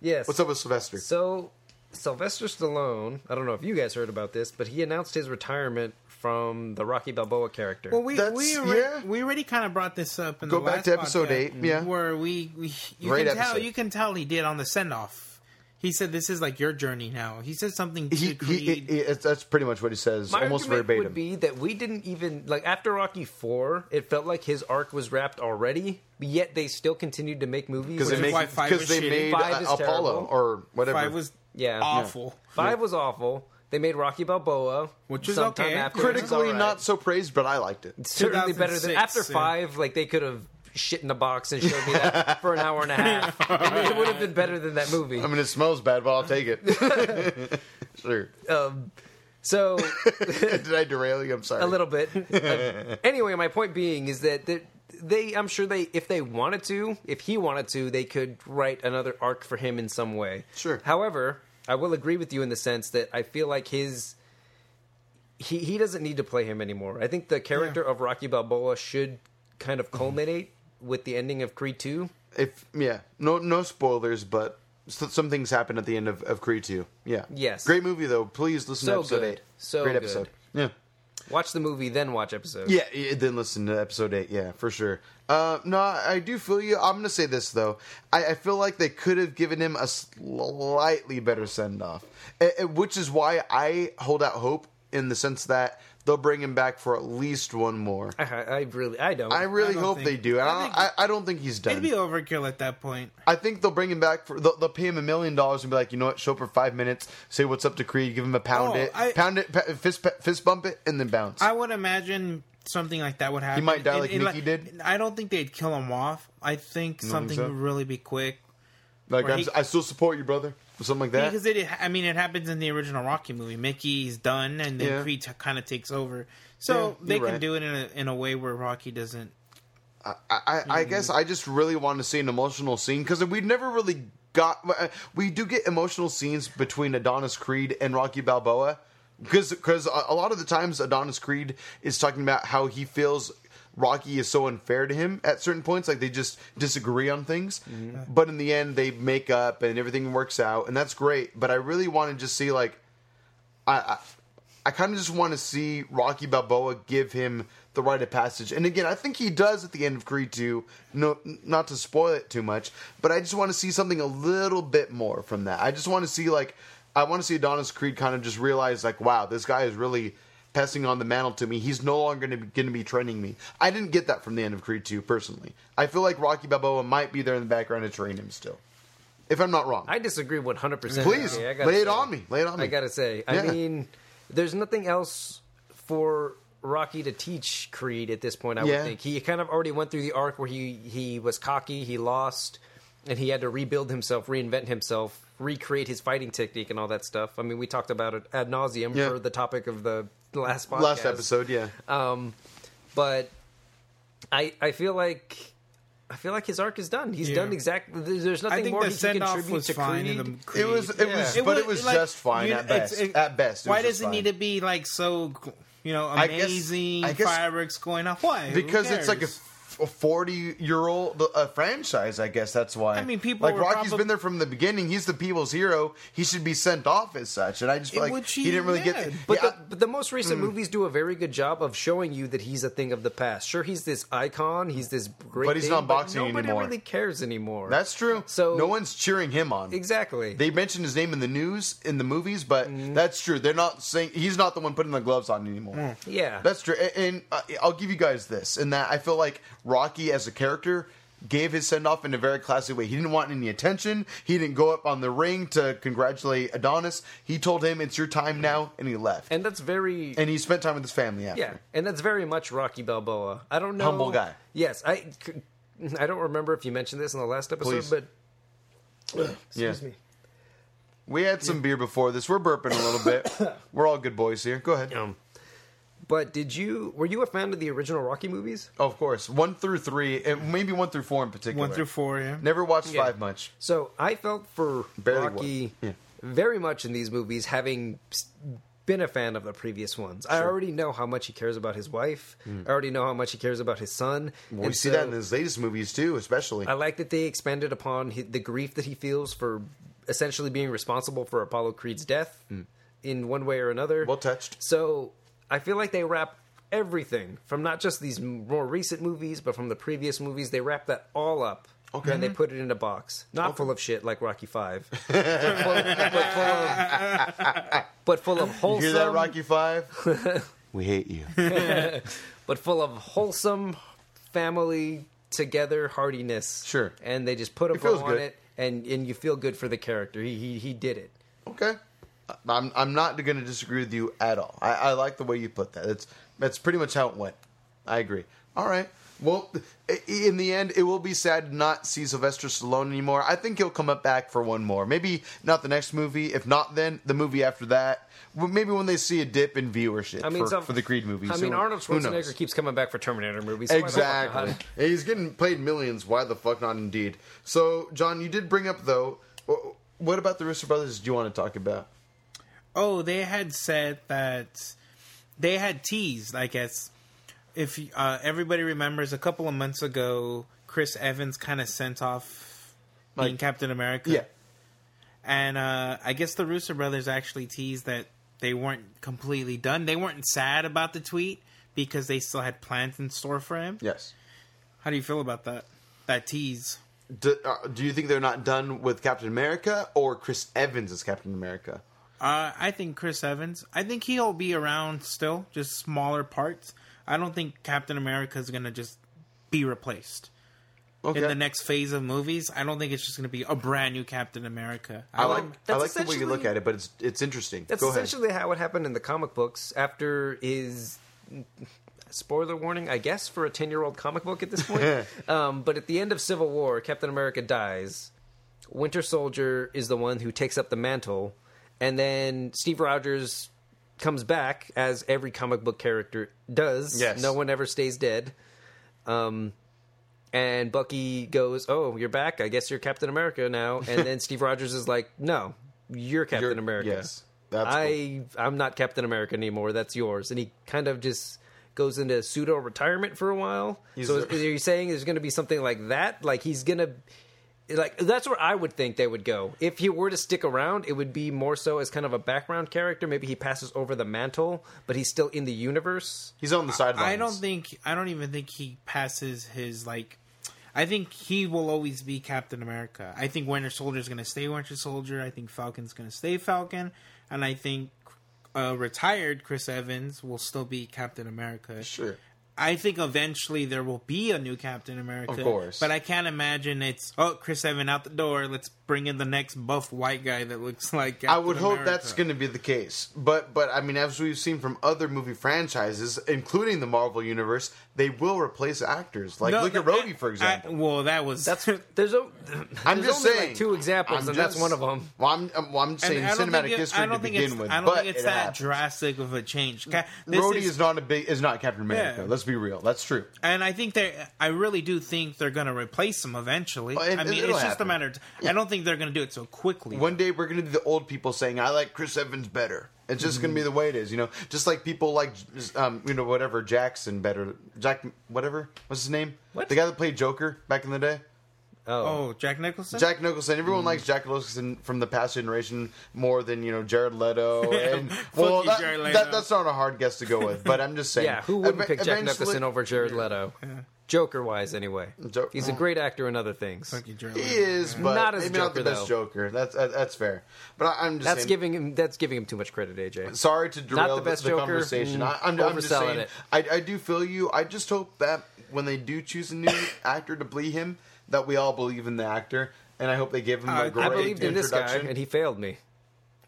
Yes. What's up with Sylvester? So, Sylvester Stallone, I don't know if you guys heard about this, but he announced his retirement from the Rocky Balboa character. Well, we That's- we already, yeah. we already kind of brought this up in Go the back last to episode podcast, eight, yeah. where we, we you Great can tell episode. you can tell he did on the send off. He said, "This is like your journey now." He said something to he, he, Creed. he- that's pretty much what he says, My almost argument verbatim. would be that we didn't even like after Rocky Four. It felt like his arc was wrapped already, but yet they still continued to make movies. because they is why make five because was they shitty. made Five is uh, Apollo or whatever. Five was Yeah. awful. Five was awful. They made Rocky Balboa, Which was sometime okay. after, which was critically alright. not so praised, but I liked it. certainly better than 2006, after yeah. five. Like they could have shit in the box and showed me that for an hour and a half. I mean, it would have been better than that movie. I mean, it smells bad, but I'll take it. sure. Um, so Did I derail you? I'm sorry. a little bit. Uh, anyway, my point being is that that they, I'm sure they, if they wanted to, if he wanted to, they could write another arc for him in some way. Sure. However, I will agree with you in the sense that I feel like his. He, he doesn't need to play him anymore. I think the character of Rocky Balboa should kind of culminate with the ending of Creed 2. If yeah, no no spoilers, but some things happen at the end of, of Creed 2. Yeah. Yes. Great movie though. Please listen So to episode good. eight. So Great good. episode. Yeah. Watch the movie, then watch episode. Yeah, yeah, then listen to episode eight. Yeah, for sure. Uh, no, I do feel you. I'm gonna say this though. I, I feel like they could have given him a slightly better send off, which is why I hold out hope in the sense that they'll bring him back for at least one more. I, I really, I don't. I really don't hope think- they do. I, I don't, think- I, I don't think he's done. It'd be overkill at that point. I think they'll bring him back for. They'll, they'll pay him a million dollars and be like, you know what, show up for five minutes, say what's up to Creed, give him a pound Oh, it, I- pound it, fist fist bump it, and then bounce. I would imagine something like that would happen. He might die like and, Mickey did? I don't think they'd kill him off. I think something so? would really be quick. like, he- I still support you, brother, something like that. Because it, I mean, it happens in the original Rocky movie. Mickey's done, and then Yeah. Creed kind of takes over. So Yeah, they can right. do it in a in a way where Rocky doesn't. I, I, I guess I just really want to see an emotional scene because we've never really got. uh, We do get emotional scenes between Adonis Creed and Rocky Balboa because because a lot of the times Adonis Creed is talking about how he feels Rocky is so unfair to him at certain points, like they just disagree on things. Mm-hmm. But in the end, they make up and everything works out, and that's great. But I really want to just see like I, I, I kind of just want to see Rocky Balboa give him the rite of passage. And again, I think he does at the end of Creed 2. No, not to spoil it too much, but I just want to see something a little bit more from that. I just want to see like I want to see Adonis Creed kind of just realize like, wow, this guy is really passing on the mantle to me. He's no longer going to be training me. I didn't get that from the end of Creed 2 personally. I feel like Rocky Balboa might be there in the background to train him still. If I'm not wrong. I disagree 100. percent Please I gotta lay it on me. Lay it on me. I gotta say, Yeah. I mean, there's nothing else for Rocky to teach Creed at this point. I Yeah. would think he kind of already went through the arc where he he was cocky, he lost, and he had to rebuild himself, reinvent himself, recreate his fighting technique, and all that stuff. I mean, we talked about it ad nauseum Yeah. for the topic of the last podcast. Last episode, yeah. Um, but I I feel like. I feel like his arc is done. He's Yeah. done exactly. There's nothing more the he can contribute was to fine Creed. in the Creed. It was, it was, Yeah. but it was like, just fine you- at it's- best. it- at best, it why was does just it fine. need to be like so? You know, I guess- amazing I guess- fireworks going off. Why? Because it's like a cares? forty-year-old uh, franchise. I guess that's why. I mean, people like were Rocky's probab- been there from the beginning. He's the people's hero. He should be sent off as such. And I just feel like Which he, he didn't really get. did. But, yeah, the, but the most recent Hmm. movies do a very good job of showing you that he's a thing of the past. Sure, he's this icon, he's this great, But he's thing, not boxing anymore. nobody anymore. really cares anymore. that's true. So no one's cheering him on. exactly. They mentioned his name in the news in the movies, but that's true. They're not saying he's not the one putting the gloves on anymore. yeah, That's true. A- And, uh, I'll give you guys this, And that I feel like Rocky as a character gave his send off in a very classy way. He didn't want any attention. He didn't go up on the ring to congratulate Adonis. He told him it's your time now, and he left. And, and that's very and he spent time with his family after. yeah, and that's very much Rocky Balboa. I don't know, Humble guy. Yes, I I don't remember if you mentioned this in the last episode, Please. but Yeah. excuse me. We had some beer before this. We're burping a little bit. We're all good boys here. Go ahead. Um, but did you were you a fan of the original Rocky movies? Oh, of course. One through three, and maybe one through four in particular. one through four. Yeah. Never watched Yeah. five much. So I felt for Barely Rocky one. Yeah. very much in these movies, having s- been a fan of the previous ones. I already know how much he cares about his wife. Mm. I already know how much he cares about his son. Well, we And see so that in his latest movies too, especially. I like that they expanded upon hi- the grief that he feels for essentially being responsible for Apollo Creed's death mm. in one way or another. Well touched. So I feel like they wrap everything from not just these more recent movies, but from the previous movies. They wrap that all up. Okay. And they put it in a box, not full of shit like Rocky Five, but, full, but full of, but full of You wholesome, hear that, Rocky Five? we hate you. but full of wholesome family together heartiness. Sure. and they just put a It bow on good. it, and and you feel good for the character. He he, he did it. Okay. I'm I'm not going to disagree with you at all. I, I like the way you put that. It's that's pretty much how it went. I agree. All right. Well, in the end, it will be sad to not see Sylvester Stallone anymore. I think he'll come up back for one more. Maybe not the next movie. If not, then the movie after that. Maybe when they see a dip in viewership I mean, for, some- for the Creed movies. I mean, Arnold? Schwarzenegger keeps coming back for Terminator movies. so why the fuck Exactly. He's getting paid millions. Why the fuck not? Indeed. So, John, you did bring up though. What about the Russo brothers? Do you want to talk about? Oh, they had said that they had teased. I guess if uh, everybody remembers, a couple of months ago, Chris Evans kind of sent off being Captain America. Yeah. and uh, I guess the Russo brothers actually teased that they weren't completely done. They weren't sad about the tweet because they still had plans in store for him. Yes. How do you feel about that? That tease. Do, uh, do you think they're not done with Captain America or Chris Evans as Captain America? Uh, I think Chris Evans. I think he'll be around still, just smaller parts. I don't think Captain America is gonna just be replaced Okay. in the next phase of movies. I don't think it's just gonna be a brand new Captain America. I like I That's like the way you look at it, but it's it's interesting. That's Go ahead. essentially how it happened in the comic books after his spoiler warning, I guess, for a ten-year-old comic book at this point. um, but at the end of Civil War, Captain America dies. Winter Soldier is the one who takes up the mantle, and then Steve Rogers comes back as every comic book character does. Yes. no one ever stays dead. Um, and Bucky goes, "Oh, you're back. I guess you're Captain America now." And then Steve Rogers is like, "No, you're Captain You're- America." yes. That's I I'm not Captain America anymore. That's yours. And he kind of just goes into pseudo retirement for a while. He's so a- is, are you saying there's going to be something like that? Like he's going to like that's where I would think they would go. If he were to stick around, it would be more so as kind of a background character. Maybe he passes over the mantle, but he's still in the universe. He's on the sidelines. I don't think. I don't even think he passes his like. I think he will always be Captain America. I think Winter Soldier is going to stay Winter Soldier. I think Falcon's going to stay Falcon, and I think uh, retired Chris Evans will still be Captain America. Sure. I think eventually there will be a new Captain America. Of course. But I can't imagine it's oh Chris Evans out the door. Let's bring in the next buff white guy that looks like. Captain I would hope that's going to be the case, but but I mean, as we've seen from other movie franchises, including the Marvel universe, they will replace actors. Like No, look at that- Rhodey, for I- example. well, that was That's there's a. I'm there's just only saying like two examples, I'm and that's one of them. Well, I'm, I'm, well, I'm just saying I don't cinematic think it- history to begin it's, with. I don't think it's it that happens. drastic of a change. Ca- this Rhodey is- is not a big is not Captain America. Yeah. Let's be real. That's true. And I think they, I really do think they're going to replace him eventually. Well, it- I mean, it's just happen. a matter. Of, I don't think they're going to do it so quickly. One day we're going to be the old people saying, "I like Chris Evans better." It's just going to be the way it is, you know. Just like people like, um, you know, whatever Jackson better, Jack, whatever, what's his name? What? The guy that played Joker back in the day. Oh, oh, Jack Nicholson. Jack Nicholson. Mm. Everyone likes Jack Nicholson from the past generation more than you know Jared Leto. And Fuck well, you, that, Jared Leto. that- that's not a hard guess to go with. But I'm just saying. yeah. Who wouldn't Ev- pick Jack Nicholson over Jared Leto? Joker wise, anyway. Jo- He's a great actor in other things. Fuck you, Jared He Leto. is, but Not as maybe not the Joker, best though. Joker. That's uh, that's fair. But I, I'm just That's saying, giving him. That's giving him too much credit, AJ. Sorry to derail the best the, Joker. conversation. Mm, I, I'm, I'm just overselling saying. it. I, I do feel you. I just hope that when they do choose a new actor to play him, that we all believe in the actor, and I hope they give him a great I believed in this guy, introduction. and he failed me.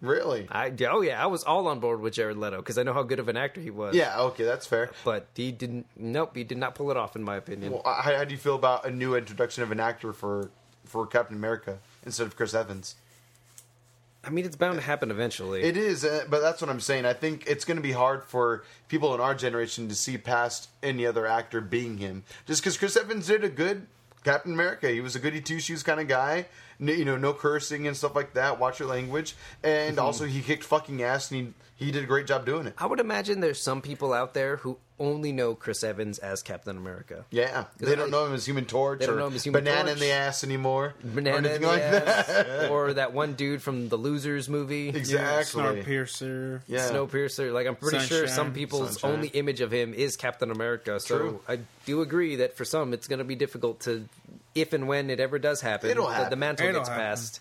Really? I oh yeah, I was all on board with Jared Leto because I know how good of an actor he was. Yeah. Okay, that's fair. but he didn't. Nope, he did not pull it off, in my opinion. Well, how, how do you feel about a new introduction of an actor for for Captain America instead of Chris Evans? I mean, it's bound to happen eventually. It is, uh, but that's what I'm saying. I think it's going to be hard for people in our generation to see past any other actor being him. Just because Chris Evans did a good Captain America, he was a goody two shoes kind of guy. No, you know, no cursing and stuff like that. Watch your language, and Mm-hmm. also he kicked fucking ass, and he he did a great job doing it. I would imagine there's some people out there who only know Chris Evans as Captain America. Yeah, they don't I- know him as Human Torch They don't or know him as Human banana Torch. in the ass anymore, or Banana in anything the like ass, that. or that one dude from the Losers movie, exactly. Snowpiercer. Yeah. Snowpiercer. Like I'm pretty sure some people's Sunshine. only image of him is Captain America. So True. I do agree that for some it's going to be difficult to, if and when it ever does happen, It'll that the happen. mantle It'll gets happen. passed.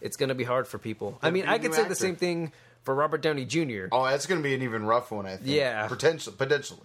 It's going to be hard for people. I There'll mean, I could new say the same thing for Robert Downey Jr. Oh, that's going to be an even rough one, I think. Yeah. potentially, potentially,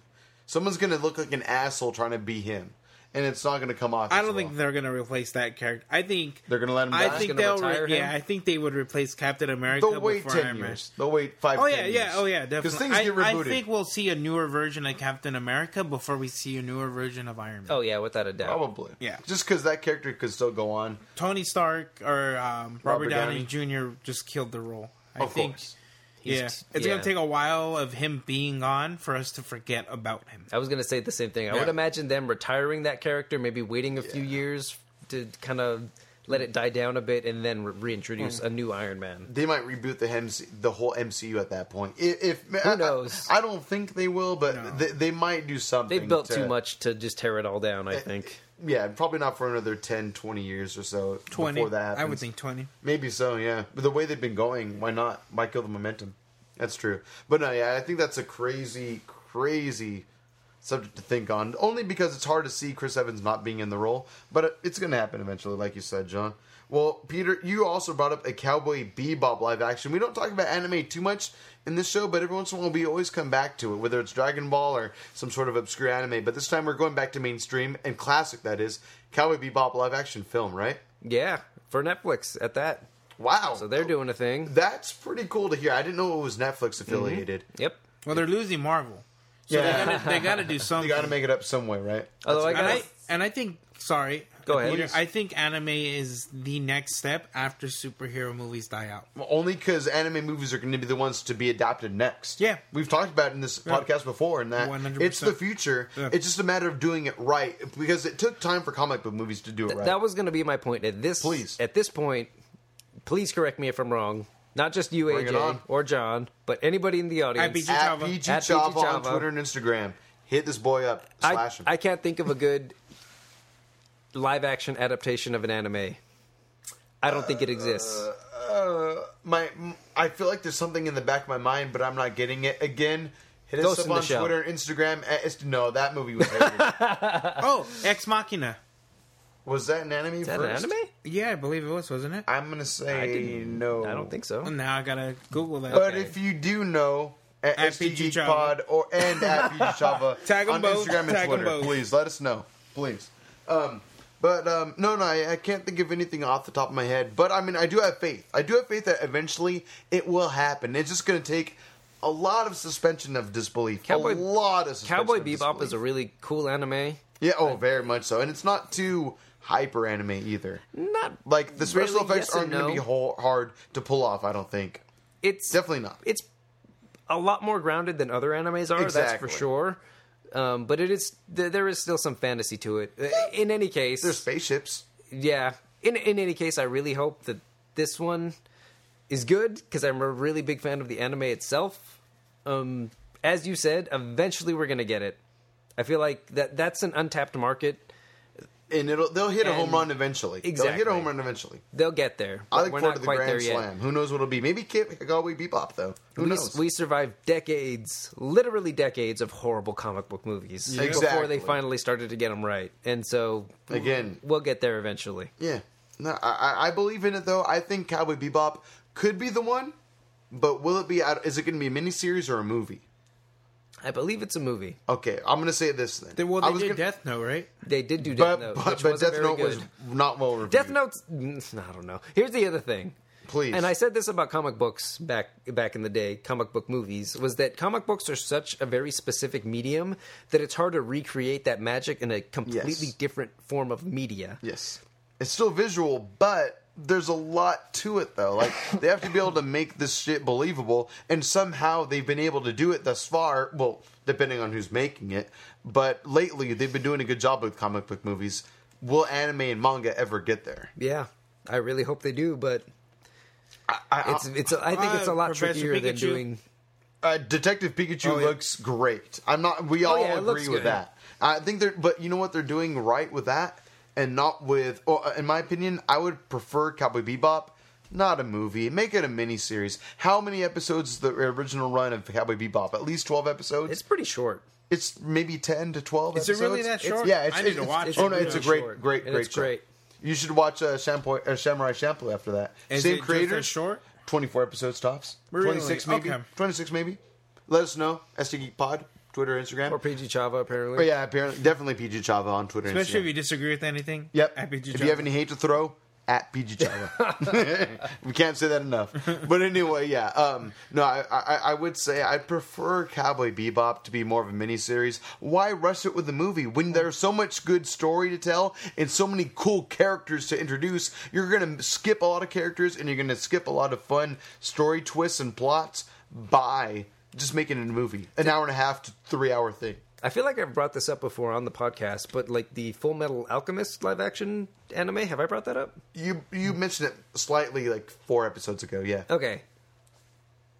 someone's going to look like an asshole trying to be him, and it's not going to come off. I as don't well. think they're going to replace that character. I think They're gonna let him I die? think they'll. Re- him? yeah, I think they would replace Captain America. they'll wait before ten Iron Man. years. They'll wait five. Oh 10 yeah, yeah, oh yeah, definitely. Because definitely. things get I, rebooted. I think we'll see a newer version of Captain America before we see a newer version of Iron Man. Oh yeah, without a doubt. Probably. Yeah. Just because that character could still go on. Tony Stark or um, Robert, Robert Downey, Jr. just killed the role. I Of think. course. Yeah, it's yeah. gonna take a while of him being on for us to forget about him. I was going to say the same thing. I Yeah. would imagine them retiring that character, maybe waiting a few years to kind of let it die down a bit, and then re- reintroduce Hmm. a new Iron Man. They might reboot the MC, the whole MCU at that point. If, if Who knows? I, I don't think they will, but No. they, they might do something. They've built to- too much to just tear it all down. Eh, I think. Yeah, probably not for another 10, 20 years or so. Twenty, Before that happens. I would think twenty. Maybe so, yeah. But the way they've been going, why not? Why kill the momentum? That's true. But no, yeah, I think that's a crazy, crazy subject to think on. Only because it's hard to see Chris Evans not being in the role. But it's going to happen eventually, like you said, John. Well, Peter, you also brought up a Cowboy Bebop live action. We don't talk about anime too much in this show, but every once in a while we always come back to it, whether it's Dragon Ball or some sort of obscure anime. But this time we're going back to mainstream and classic, that is, Cowboy Bebop live action film, right? Yeah, for Netflix at that. Wow. So they're doing a thing. That's pretty cool to hear. I didn't know it was Netflix affiliated. Mm-hmm. Yep. Well, they're losing Marvel, so Yeah. they gotta they gotta do something. You got to make it up some way, right? Although I and got I and I think sorry. Go ahead. Peter, I think anime is the next step after superhero movies die out. Well, only because anime movies are going to be the ones to be adapted next. Yeah. we've talked about it in this Yeah. podcast before, and that 100%. it's the future. Yeah. It's just a matter of doing it right because it took time for comic book movies to do it right. That was going to be my point. At this, Please. at this point, please correct me if I'm wrong. Not just you, Bring. AJ, or John, but anybody in the audience. I beat you- at Chava. PG Chava on Twitter and Instagram. Hit this boy up. I, Slash him. I can't think of a good live action adaptation of an anime. I don't think it exists. uh, my, I feel like there's something in the back of my mind, but I'm not getting it. Again, hit us up on Shell. Twitter and Instagram. Uh, it's- no, that movie was. Oh, Ex Machina. was that an anime Is that first? an anime? Yeah, I believe it was, wasn't it? I'm gonna say I didn't- no. I don't think so. Well, now I gotta Google that. But Okay. if you do know, at, At ST PG Pod or and at PG Chava on both, Instagram and tag 'em Twitter. both. Please let us know. Please. Um, but um, no, no, I, I can't think of anything off the top of my head. But I mean, I do have faith. I do have faith that eventually it will happen. It's just going to take a lot of suspension of disbelief. Cowboy- a lot of suspension Cowboy of Bebop is a really cool anime. yeah. Oh, very much so, and it's not too hyper anime either. Not Like the special really, effects yes aren't going to be ho- hard to pull off. I don't think. It's Definitely not. It's a lot more grounded than other animes are. That's for sure. Um, but it is th- there is still some fantasy to it. Uh, In any case, There's spaceships. yeah. In in any case, I really hope that this one is good because I'm a really big fan of the anime itself. Um, as you said, eventually we're gonna get it. I feel like that that's an untapped market. And it'll they'll hit a home run eventually. They'll hit a home run eventually. They'll get there. I look forward to the grand slam. Who knows what it'll be? Maybe Cowboy Bebop though. Who we, knows? we survived decades, literally decades of horrible comic book movies before Exactly. they finally started to get them right. And so, Again. we'll get there eventually. yeah, no, I, I- believe in it though. I think Cowboy Bebop could be the one, but will it be? out- Is it going to be a miniseries or a movie? I believe it's a movie. Okay, I'm going to say this then. They, well, I was did gonna- Death Note, right? They did do Death but Note, but, which but Death very Note good. was not well reviewed. Death Note's mm, I don't know. Here's the other thing. Please. And I said this about comic books back back in the day, comic book movies, was that comic books are such a very specific medium that it's hard to recreate that magic in a completely Yes. different form of media. Yes. It's still visual, but there's a lot to it though. Like they have to be able to make this shit believable and somehow they've been able to do it thus far, well, depending on who's making it, but lately they've been doing a good job with comic book movies. Will anime and manga ever get there? Yeah. I really hope they do, but I, it's it's I think it's a lot Professor trickier than doing Uh, Detective Pikachu Oh, yeah. looks great. I'm not. We all Oh, yeah, agree with good. that. I think they're. But you know what they're doing right with that, and not with. Or, in my opinion, I would prefer Cowboy Bebop. Not a movie. Make it a miniseries. How many episodes is the original run of Cowboy Bebop? At least twelve episodes. it's pretty short. It's maybe ten to twelve. Is it really that It's- short? yeah, it's, I need it's, to watch it's, it. Oh no, it's a great, short. great, great, it's show. great. You should watch uh, Shampoo, uh, Samurai Champloo after that. Is Same it creator. as short? 24 episodes tops. Really? 26 maybe. Okay. 26 maybe. Let us know. ST Geek Pod, Twitter, Instagram. Or PG Chava apparently. Oh, yeah, apparently, definitely PG Chava on Twitter. and Especially if Instagram. you disagree with anything. Yep. At PG if you have any hate to throw, at PG Chava. we can't say that enough. But anyway, yeah. Um, no, I, I, I would say I prefer Cowboy Bebop to be more of a miniseries. Why rush it with the movie when there's so much good story to tell and so many cool characters to introduce? You're going to skip a lot of characters and you're going to skip a lot of fun story twists and plots by just making it a movie, an hour and a half to three hour thing. I feel like I've brought this up before on the podcast, but like the Full Metal Alchemist live action anime, have I brought that up? You you mentioned it slightly like four episodes ago, yeah. Okay.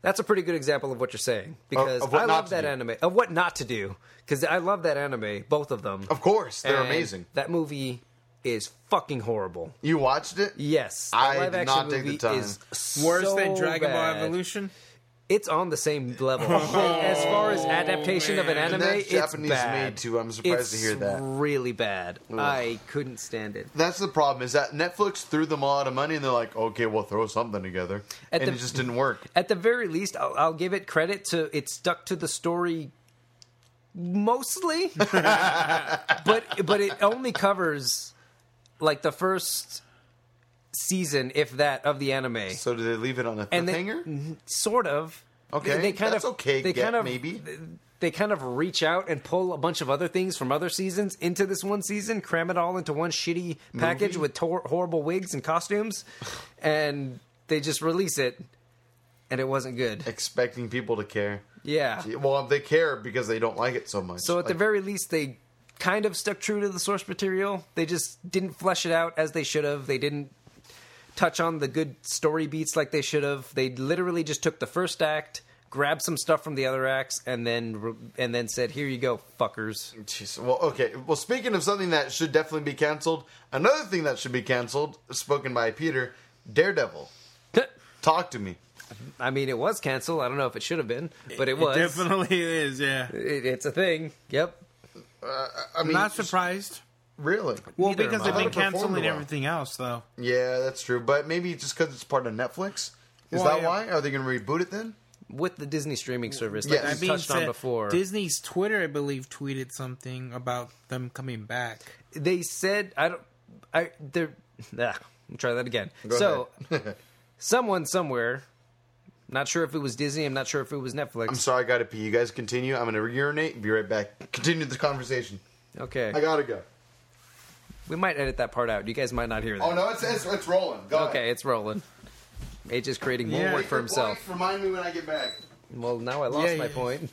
That's a pretty good example of what you're saying because of what I love that do. anime. Of what not to do because I love that anime, both of them. Of course, they're And amazing. That movie is fucking horrible. You watched it? Yes, I did not take the time. is Worse so than Dragon bad. Ball Evolution? It's on the same level oh, as far as adaptation of an anime. And that's it's Japanese bad. made, too. I'm surprised It's to hear that. Really bad. I couldn't stand it. That's the problem is that Netflix threw them a lot of money and they're like, okay, we'll throw something together. At and the- it just didn't work. At the very least, I'll, I'll give it credit to it stuck to the story mostly, but but it only covers like the first season, if that, of the anime. So did they leave it on a and they, sort of. Okay, they kind that's of okay, They get- kind of maybe. They kind of reach out and pull a bunch of other things from other seasons into this one season, cram it all into one shitty package Movie? with tor- horrible wigs and costumes, and they just release it, and it wasn't good. Expecting people to care. Yeah. Well, they care because they don't like it so much. So at the very least, they kind of stuck true to the source material. They just didn't flesh it out as they should have. They didn't touch on the good story beats like they should have. They literally just took the first act, grabbed some stuff from the other acts, and then and then said, "Here you go, fuckers." Jeez. Well, okay. Well, speaking of something that should definitely be canceled, another thing that should be canceled, spoken by Peter, Daredevil. Talk to me. I mean, it was canceled. I don't know if it should have been, but it was. definitely is, yeah. It- it's a thing. Yep. Uh, I I'm mean, not surprised. Really? Well, Neither because they've been I thought it performed canceling well. everything else, though. Yeah, that's true. But maybe just because it's part of Netflix. Is Well, that yeah. why? Are they going to reboot it then? with the Disney streaming service Yeah, that that we touched on before. Disney's Twitter, I believe, tweeted something about them coming back. they said I don't. I they're. Ah, let try that again. Go so, someone somewhere, not sure if it was Disney. I'm not sure if it was Netflix. I'm sorry, I gotta pee. You guys continue. I'm gonna urinate. Be right back. Continue the conversation. Okay, I gotta go. We might edit that part out. You guys might not hear that. Oh no, it's it's, it's rolling. Go Okay, it's rolling. AJ is creating more Yeah. work for himself. Remind me when I get back. Well, now I lost Yeah, my yeah. point.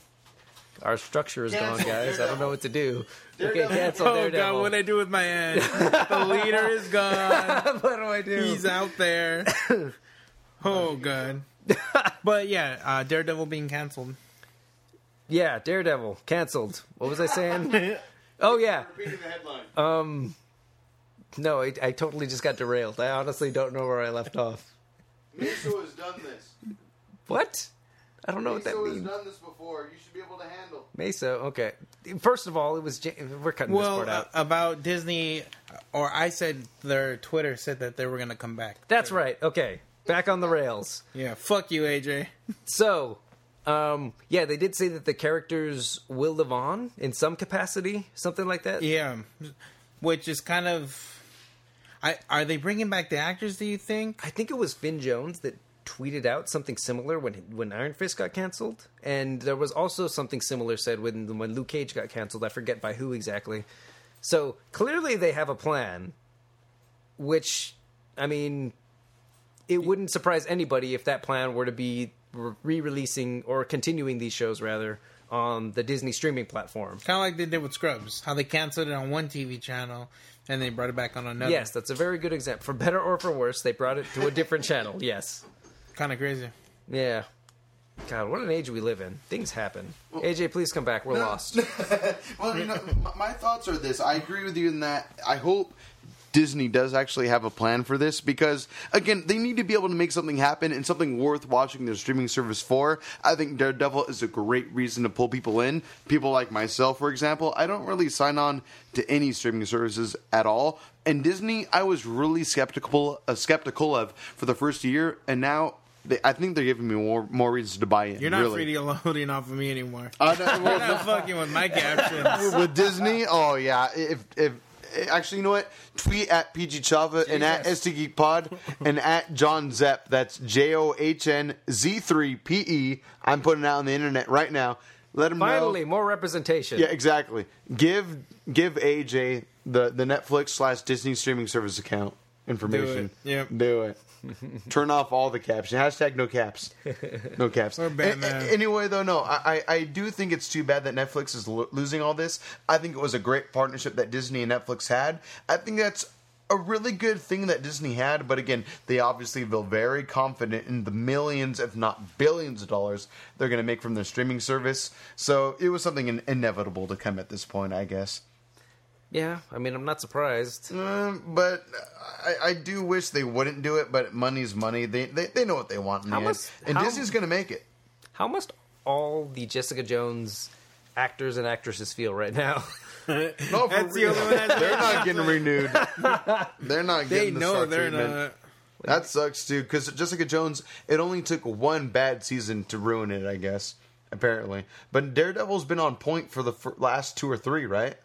Our structure is gone, guys. I don't know what to do. Okay, Daredevil. cancel Oh Daredevil. god, what did I do with my hand? the leader is gone. what do I do? He's out there. Oh god. But yeah, uh, Daredevil being canceled. Yeah, Daredevil canceled. What was I saying? oh yeah. Repeating the headline. Um, no, I, I totally just got derailed. I honestly don't know where I left off. Miso has done this. What? I don't know what that means. Miso has done this before. You should be able to handle. Mesa. Okay. First of all, it was. Ja- We're cutting this Well, part uh, out. about Disney, or I said their Twitter said that they were going to come back. That's right. Okay. Back on the rails. Yeah, fuck you, AJ. So, um, yeah, they did say that the characters will live on in some capacity, something like that. Yeah, which is kind of. I are they bringing back the actors? Do you think? I think it was Finn Jones that tweeted out something similar when when Iron Fist got canceled, and there was also something similar said when when Luke Cage got canceled. I forget by who exactly. So clearly they have a plan, which I mean, it wouldn't surprise anybody if that plan were to be re-releasing or continuing these shows rather on the Disney streaming platform. Kind of like they did with Scrubs, how they canceled it on one TV channel and they brought it back on another. Yes, that's a very good example. For better or for worse, they brought it to a different channel. Yes. kind of crazy. Yeah. God, what an age we live in. Things happen. AJ, please come back. We're lost. Well, you know, my, my thoughts are this. I agree with you in that. I hope Disney does actually have a plan for this because, again, they need to be able to make something happen and something worth watching their streaming service for. I think Daredevil is a great reason to pull people in. People like myself, for example, I don't really sign on to any streaming services at all. And Disney, I was really skeptical, uh, skeptical of for the first year, and now. They, I think they're giving me more more reasons to buy in. You're not really. loading off of me anymore. I don't- You're not fucking with my captions. with Disney. Oh yeah, if if actually you know what, tweet at PG Chava and at. ST Geek Pod and at John Zepp. That's J O H N Z three P E. I'm putting it out on the internet right now. Let him Finally, know. more representation. Yeah, exactly. Give give AJ the the Netflix slash Disney streaming service account information. Yep. Do it. Turn off all the caps. Hashtag no caps. No caps. Or Batman. A- a- anyway, though, no, I, I I do think it's too bad that Netflix is lo- losing all this. I think it was a great partnership that Disney and Netflix had. I think that's a really good thing that Disney had. But again, they obviously feel very confident in the millions, if not billions, of dollars they're going to make from their streaming service. So it was something in- inevitable to come at this point, I guess. Yeah, I mean, I'm not surprised. Um, but I, I do wish they wouldn't do it. But money's money. They they, they know what they want in the How end, much- and how- Disney's going to make it. How must all the Jessica Jones actors and actresses feel right now? No, for That's the real. only one that's- They're not getting renewed. They're not They getting the know they're treatment. not. That sucks too. Because Jessica Jones, it only took one bad season to ruin it. I guess apparently, but Daredevil's been on point for the fir- last two or three, right?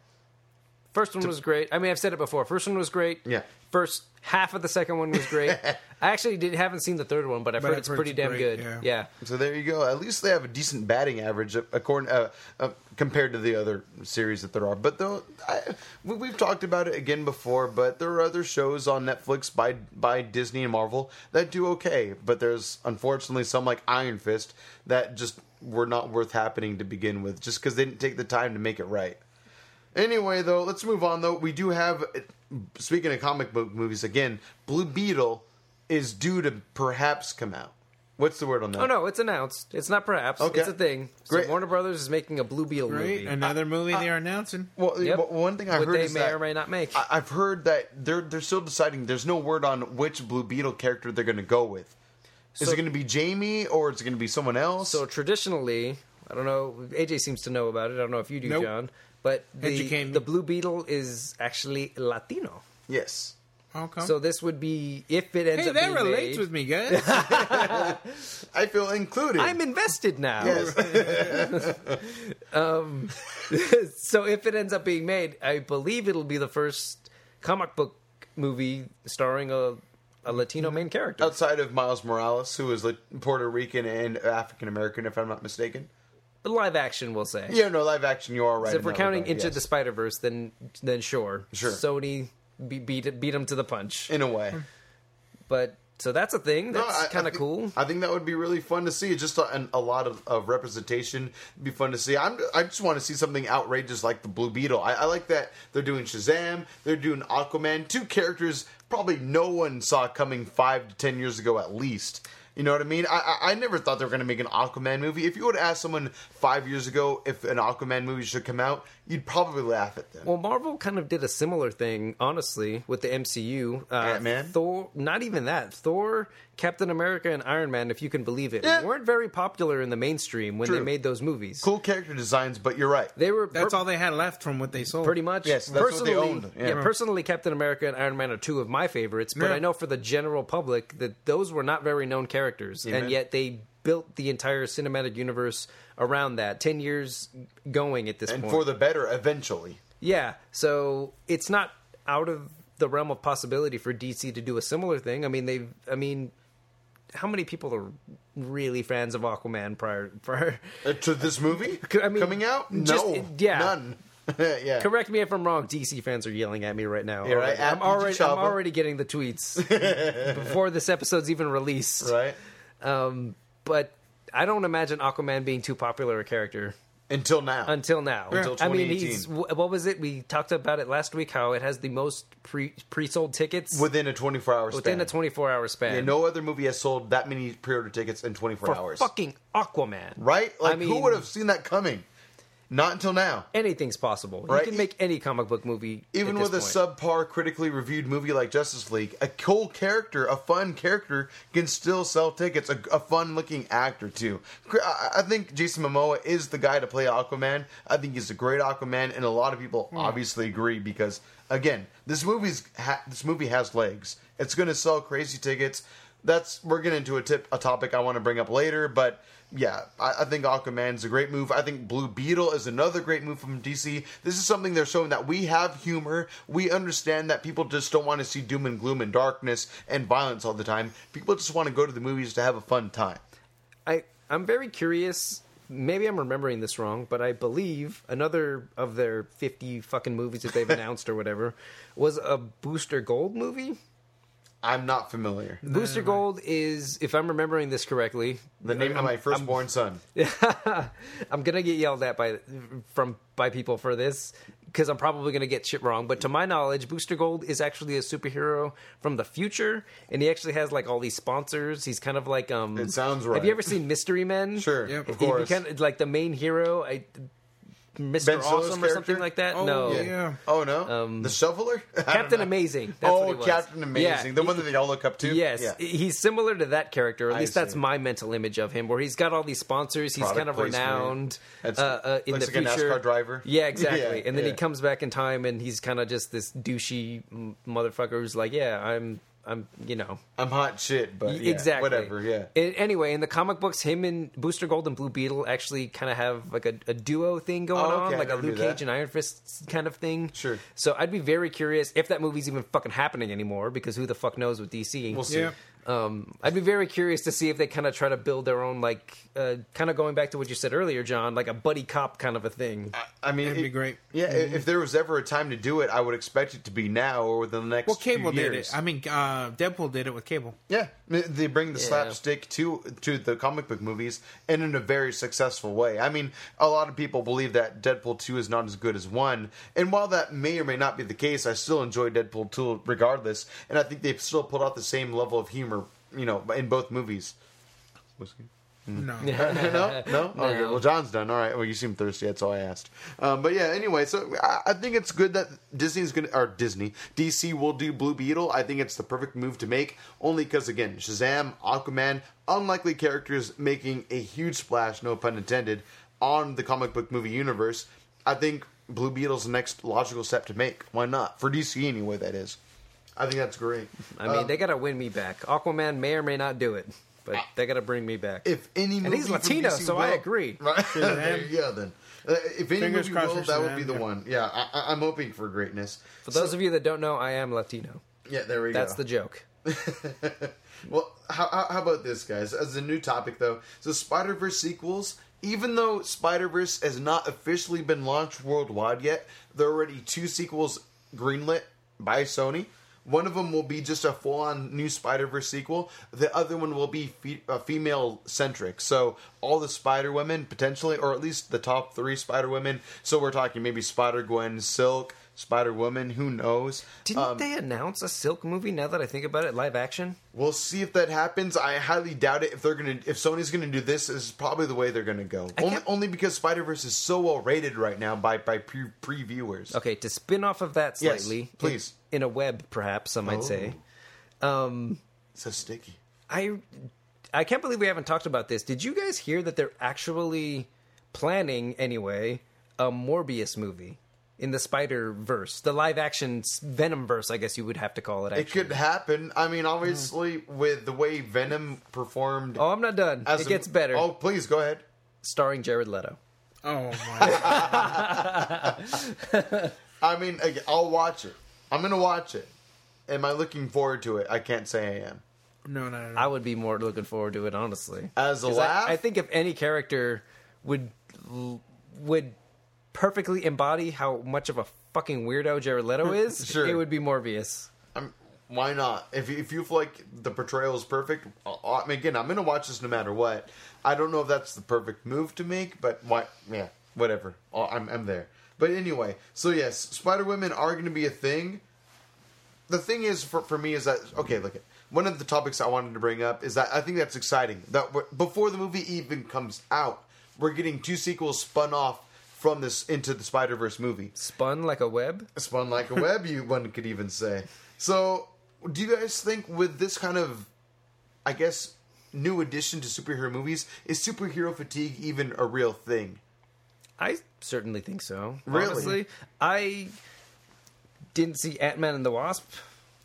First one was great. I mean, I've said it before. First one was great. Yeah. First half of the second one was great. I actually did, haven't seen the third one, but I've But heard I've it's heard pretty it's damn great, good. yeah. yeah. So there you go. At least they have a decent batting average uh, according uh, uh, compared to the other series that there are. But though I, we, we've talked about it again before, but there are other shows on Netflix by by Disney and Marvel that do okay. But there's unfortunately some like Iron Fist that just were not worth happening to begin with, just because they didn't take the time to make it right. Anyway, though, let's move on. Though we do have, speaking of comic book movies again, Blue Beetle is due to perhaps come out. What's the word on that? Oh no, it's announced. It's not perhaps. Okay. It's a thing. So Great. Warner Brothers is making a Blue Beetle Great, movie. another movie they're announcing. Well, Yep. well, one thing I What heard they is may that or may not make. I, I've heard that they're they're still deciding. There's no word on which Blue Beetle character they're going to go with. Is it going to be Jamie or is it going to be someone else? So traditionally, I don't know. AJ seems to know about it. I don't know if you do, Nope. John. But the Educate the Blue Beetle is actually Latino. yes, Okay. So this would be if it ends hey, up that being relates made, with me, guys. I feel included. I'm invested now. yes. Um, so if it ends up being made, I believe it'll be the first comic book movie starring a, a Latino main character. Outside of Miles Morales, who is like Puerto Rican and African American, if I'm not mistaken. Live action, we'll say. Yeah, no, live action, you are right. So if we're counting regard, Into yes. the Spider Verse, then then sure, Sure. Sony be, beat beat them to the punch. in a way. But so that's a thing. That's I kind of cool. I think that would be really fun to see. Just a, a lot of, of representation It'd be fun to see. I'm, I just want to see something outrageous like the Blue Beetle. I, I like that they're doing Shazam. They're doing Aquaman. Two characters probably no one saw coming five to ten years ago at least. You know what I mean? I, I, I never thought they were going to make an Aquaman movie. If you would ask someone five years ago if an Aquaman movie should come out, you'd probably laugh at them. Well, Marvel kind of did a similar thing, honestly, with the MCU. Uh, Ant-Man? Thor, not even that. Thor, Captain America, and Iron Man, if you can believe it, Yeah. weren't very popular in the mainstream when they made those movies. cool character designs, but you're right. They were That's per- all they had left from what they sold. pretty much. Yes, that's what they personally, owned, yeah. personally, Captain America and Iron Man are two of my favorites. But Yeah. I know for the general public that those were not very known characters, Amen. and yet they built the entire cinematic universe around that. Ten years going at this And point. for the better, eventually. Yeah, so it's not out of the realm of possibility for DC to do a similar thing. I mean, they've. I mean, how many people are really fans of Aquaman prior? prior Uh, to this movie I mean, coming out? just- no, yeah. none. yeah, correct me if I'm wrong. DC fans are yelling at me right now. Yeah, right, I'm already. I'm already getting the tweets before this episode's even released. right. Um, but I don't imagine Aquaman being too popular a character Until now, until now. Until I mean, 2018. he's what was it? We talked about it last week. How it has the most pre pre sold tickets within a 24 hour span. within a 24 hour span. yeah, no other movie has sold that many pre-order tickets in 24 for hours. fucking Aquaman. right? Like, I mean, who would have seen that coming? Not until now. Anything's possible. Right? You can make any comic book movie. Even with a point. subpar, critically reviewed movie like Justice League, a cool character, a fun character, can still sell tickets. A, a fun-looking actor too. I, think Jason Momoa is the guy to play Aquaman. I think he's a great Aquaman, and a lot of people hmm. obviously agree because, again, this movie's ha- this movie has legs. It's going to sell crazy tickets. That's we're getting into a tip, a topic I want to bring up later, but yeah, I, I think Aquaman's a great move. I think Blue Beetle is another great move from DC. This is something they're showing that we have humor. We understand that people just don't want to see doom and gloom and darkness and violence all the time. People just want to go to the movies to have a fun time. I I'm very curious. Maybe I'm remembering this wrong, but I believe another of their 50 fucking movies that they've announced or whatever was a Booster Gold movie. I'm not familiar. Booster Gold is, if I'm remembering this correctly, The name of my firstborn son. I'm gonna get yelled at by from by people for this because I'm probably gonna get shit wrong. But to my knowledge, Booster Gold is actually a superhero from the future, and he actually has like all these sponsors. He's kind of like um. It sounds Have you ever seen Mystery Men? Sure, Yep. of He- he course. kind of like the main hero, I, Mr. Ben Stiller's Awesome or something character? like that. Oh, no, yeah. Oh no, Um, the shoveler, I don't Captain know. Amazing. That's what oh, he was. Captain Amazing, Yeah, the he- one that they all look up to. Yes, yeah. he's similar to that character. At I least that's see. my mental image of him, where he's got all these sponsors. He's Product kind of placement. renowned That's- uh, uh, in looks the like a future. NASCAR driver. Yeah, exactly. Yeah, and then yeah. he comes back in time, and he's kind of just this douchey m- motherfucker who's like, "Yeah, I'm, I'm, you know, I'm hot shit, but yeah, exactly, whatever. Yeah, And anyway, in the comic books, him and Booster Gold and Blue Beetle actually kind of have like a, a duo thing going Oh, okay, on, like a never knew Luke. Cage and Iron Fist kind of thing. Sure. So I'd be very curious if that movie's even fucking happening anymore, because who the fuck knows with DC? we'll see. Yeah. Um, I'd be very curious to see if they kind of try to build their own, like, uh, kind of going back to what you said earlier, John, like a buddy cop kind of a thing. I mean, it'd be great. Yeah, i if there was ever a time to do it, I would expect it to be now or within the next. Well, Cable few did it. I mean, uh, Deadpool did it with Cable. Yeah, they bring the Yeah. slapstick to to the comic book movies, and in a very successful way. I mean, a lot of people believe that Deadpool two is not as good as one, and while that may or may not be the case, I still enjoy Deadpool two regardless, and I think they've still put out the same level of humor, you know, in both movies. Whiskey? No. no, no. Okay, well, John's done. All right. Well, you seem thirsty. That's all I asked. Um, but yeah. Anyway, so I, I think it's good that Disney's gonna or Disney DC will do Blue Beetle. I think it's the perfect move to make, only because again, Shazam, Aquaman, unlikely characters making a huge splash, no pun intended, on the comic book movie universe. I think Blue Beetle's the next logical step to make. Why not for DC anyway? That is. I think that's great. I mean, Um, they gotta win me back. Aquaman may or may not do it, but they gotta bring me back. if any movie he's from Latino, DC so I will- agree. Right there you go then. Uh, if any Fingers movie crossed will, for that would Shazam, be the yeah. one. Yeah, I, I- I'm hoping for greatness. For those of you that don't know, I am Latino. Yeah, there we go. That's go. the joke. Well, how, how, how about this, guys? As a new topic, though, so Spider Verse sequels. Even though Spider Verse has not officially been launched worldwide yet, there are already two sequels greenlit by Sony. One of them will be just a full-on new Spider Verse sequel. The other one will be fe- uh, female-centric. So all the Spider Women potentially, or at least the top three Spider Women. So we're talking maybe Spider Gwen, Silk, Spider Woman. Who knows? Didn't Um, they announce a Silk movie? Now that I think about it, live action. We'll see if that happens. I highly doubt it. If they're gonna, if Sony's gonna do this, this is probably the way they're gonna go. Only, only because Spider Verse is so well rated right now by by pre previewers. Okay, to spin off of that Yes, slightly, please. in, in a web, perhaps some might Oh. say. Um, So sticky. I I can't believe we haven't talked about this. Did you guys hear that they're actually planning anyway a Morbius movie in the Spider Verse, the live action Venom verse? I guess you would have to call it. It could happen. I mean, obviously, with the way Venom performed. Oh, I'm not done. as It a- gets better. Oh, please go ahead. Starring Jared Leto. Oh my! I mean, I'll watch it. I'm gonna watch it. Am I looking forward to it? I can't say I am. No, no, no. I would be more looking forward to it, honestly. As a 'Cause laugh? I, I think if any character would would perfectly embody how much of a fucking weirdo Jared Leto is, Sure. it would be Morbius. I'm, why not? If if you feel like the portrayal is perfect, I I mean, again, I'm gonna watch this no matter what. I don't know if that's the perfect move to make, but why? Yeah, whatever. Oh, I'm I'm there. But anyway, so yes, Spider Women are going to be a thing. The thing is, for for me, is that okay? Look one of the topics I wanted to bring up is that I think that's exciting. That before the movie even comes out, we're getting two sequels spun off from this into the Spider Verse movie Spun like a web. spun like a web you one could even say so do you guys think with this kind of i guess new addition to superhero movies is superhero fatigue even a real thing I certainly think so. Really? Honestly, I didn't see Ant Man and the Wasp.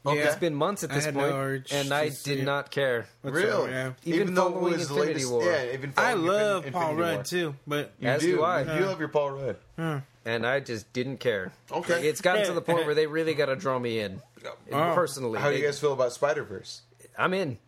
Okay. It's been months at I this had no point, urge and to I see did it. not care. Whatsoever, really yeah. Even though it following Infinity War. yeah even I following love Infin- Paul Infinity Rudd War. too, but you As do, do I. you do love your paul rudd and I just didn't care. Okay. it's gotten to the point where they really got to draw me in. Oh. Personally, how do you They- guys feel about spider-verse I'm in.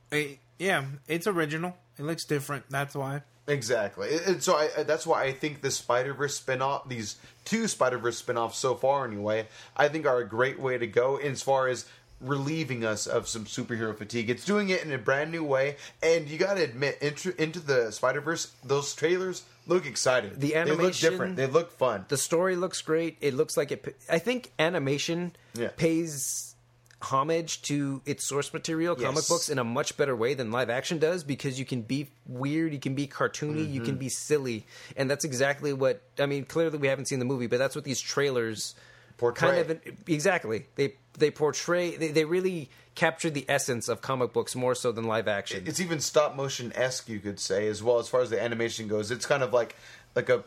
yeah, it's original. It looks different. That's why. Exactly. It- so I, I- that's why I think the Spider Verse spinoff, these two Spider Verse spinoffs so far anyway, I think are a great way to go as far as relieving us of some superhero fatigue. It's doing it in a brand new way, and you got to admit, into, into the Spider Verse, those trailers look exciting. The animation, they look different. They look fun. The story looks great. It looks like it. I think animation Yeah. pays homage to its source material, comic Yes. books, in a much better way than live action does because you can be weird, you can be cartoony, you Mm-hmm. can be silly, and that's exactly what. I mean, clearly we haven't seen the movie, but that's what these trailers Portray. kind of exactly they they portray. They, they really capture the essence of comic books more so than live action. It's even stop motion esque, you could say, as well as far as the animation goes. It's kind of like like a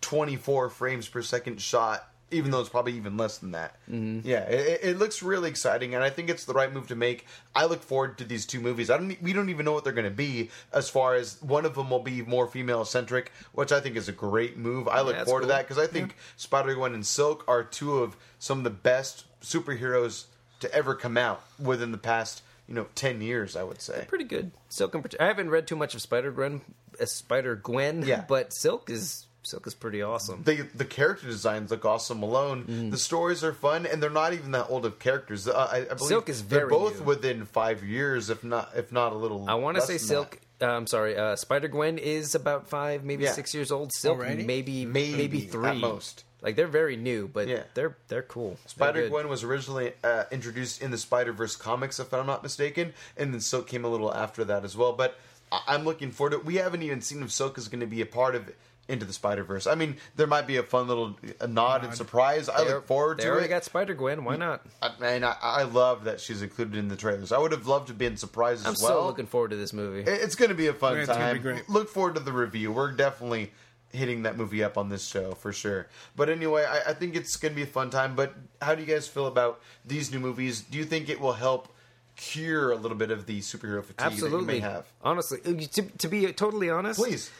twenty four frames per second shot, even though it's probably even less than that. Mm-hmm. Yeah, it, it looks really exciting, and I think it's the right move to make. I look forward to these two movies. I don't. We don't even know what they're going to be. As far as one of them will be more female centric, which I think is a great move. I look that's forward cool. to that because I think Spider Gwen and Silk are two of some of the best superheroes to ever come out within the past. You know, ten years, I would say. pretty good. Silk and I haven't read too much of Spider Gwen, uh, Spider Gwen, Yeah. but Silk is Silk is pretty awesome. the the character designs look awesome alone. Mm. The stories are fun, and they're not even that old of characters. Uh, I, I believe Silk is they're very both new. within five years, if not if not a little. I want to say Silk. Uh, I'm sorry, uh, Spider Gwen is about five, maybe Yeah. six years old. Silk Already? maybe, Maybe, maybe at three most. Like they're very new, but Yeah. they're they're cool. Spider Gwen was originally uh, introduced in the Spider Verse comics, if I'm not mistaken, and then Silk came a little after that as well. But I- I'm looking forward to it. We haven't even seen if Silk is going to be a part of Into the Spider Verse. I mean, there might be a fun little a nod and surprise. I They're- look forward They to already it. got Spider Gwen. Why not? I, and I, I love that she's included in the trailers. I would have loved to be in surprise I'm as well. I'm so looking forward to this movie. It- It's going to be a fun It's time. be great. Look forward to the review. We're definitely hitting that movie up on this show for sure. But anyway, I, I think it's going to be a fun time. But how do you guys feel about these new movies? Do you think it will help cure a little bit of the superhero fatigue that you may have? Honestly, uh, to, to be totally honest, Please.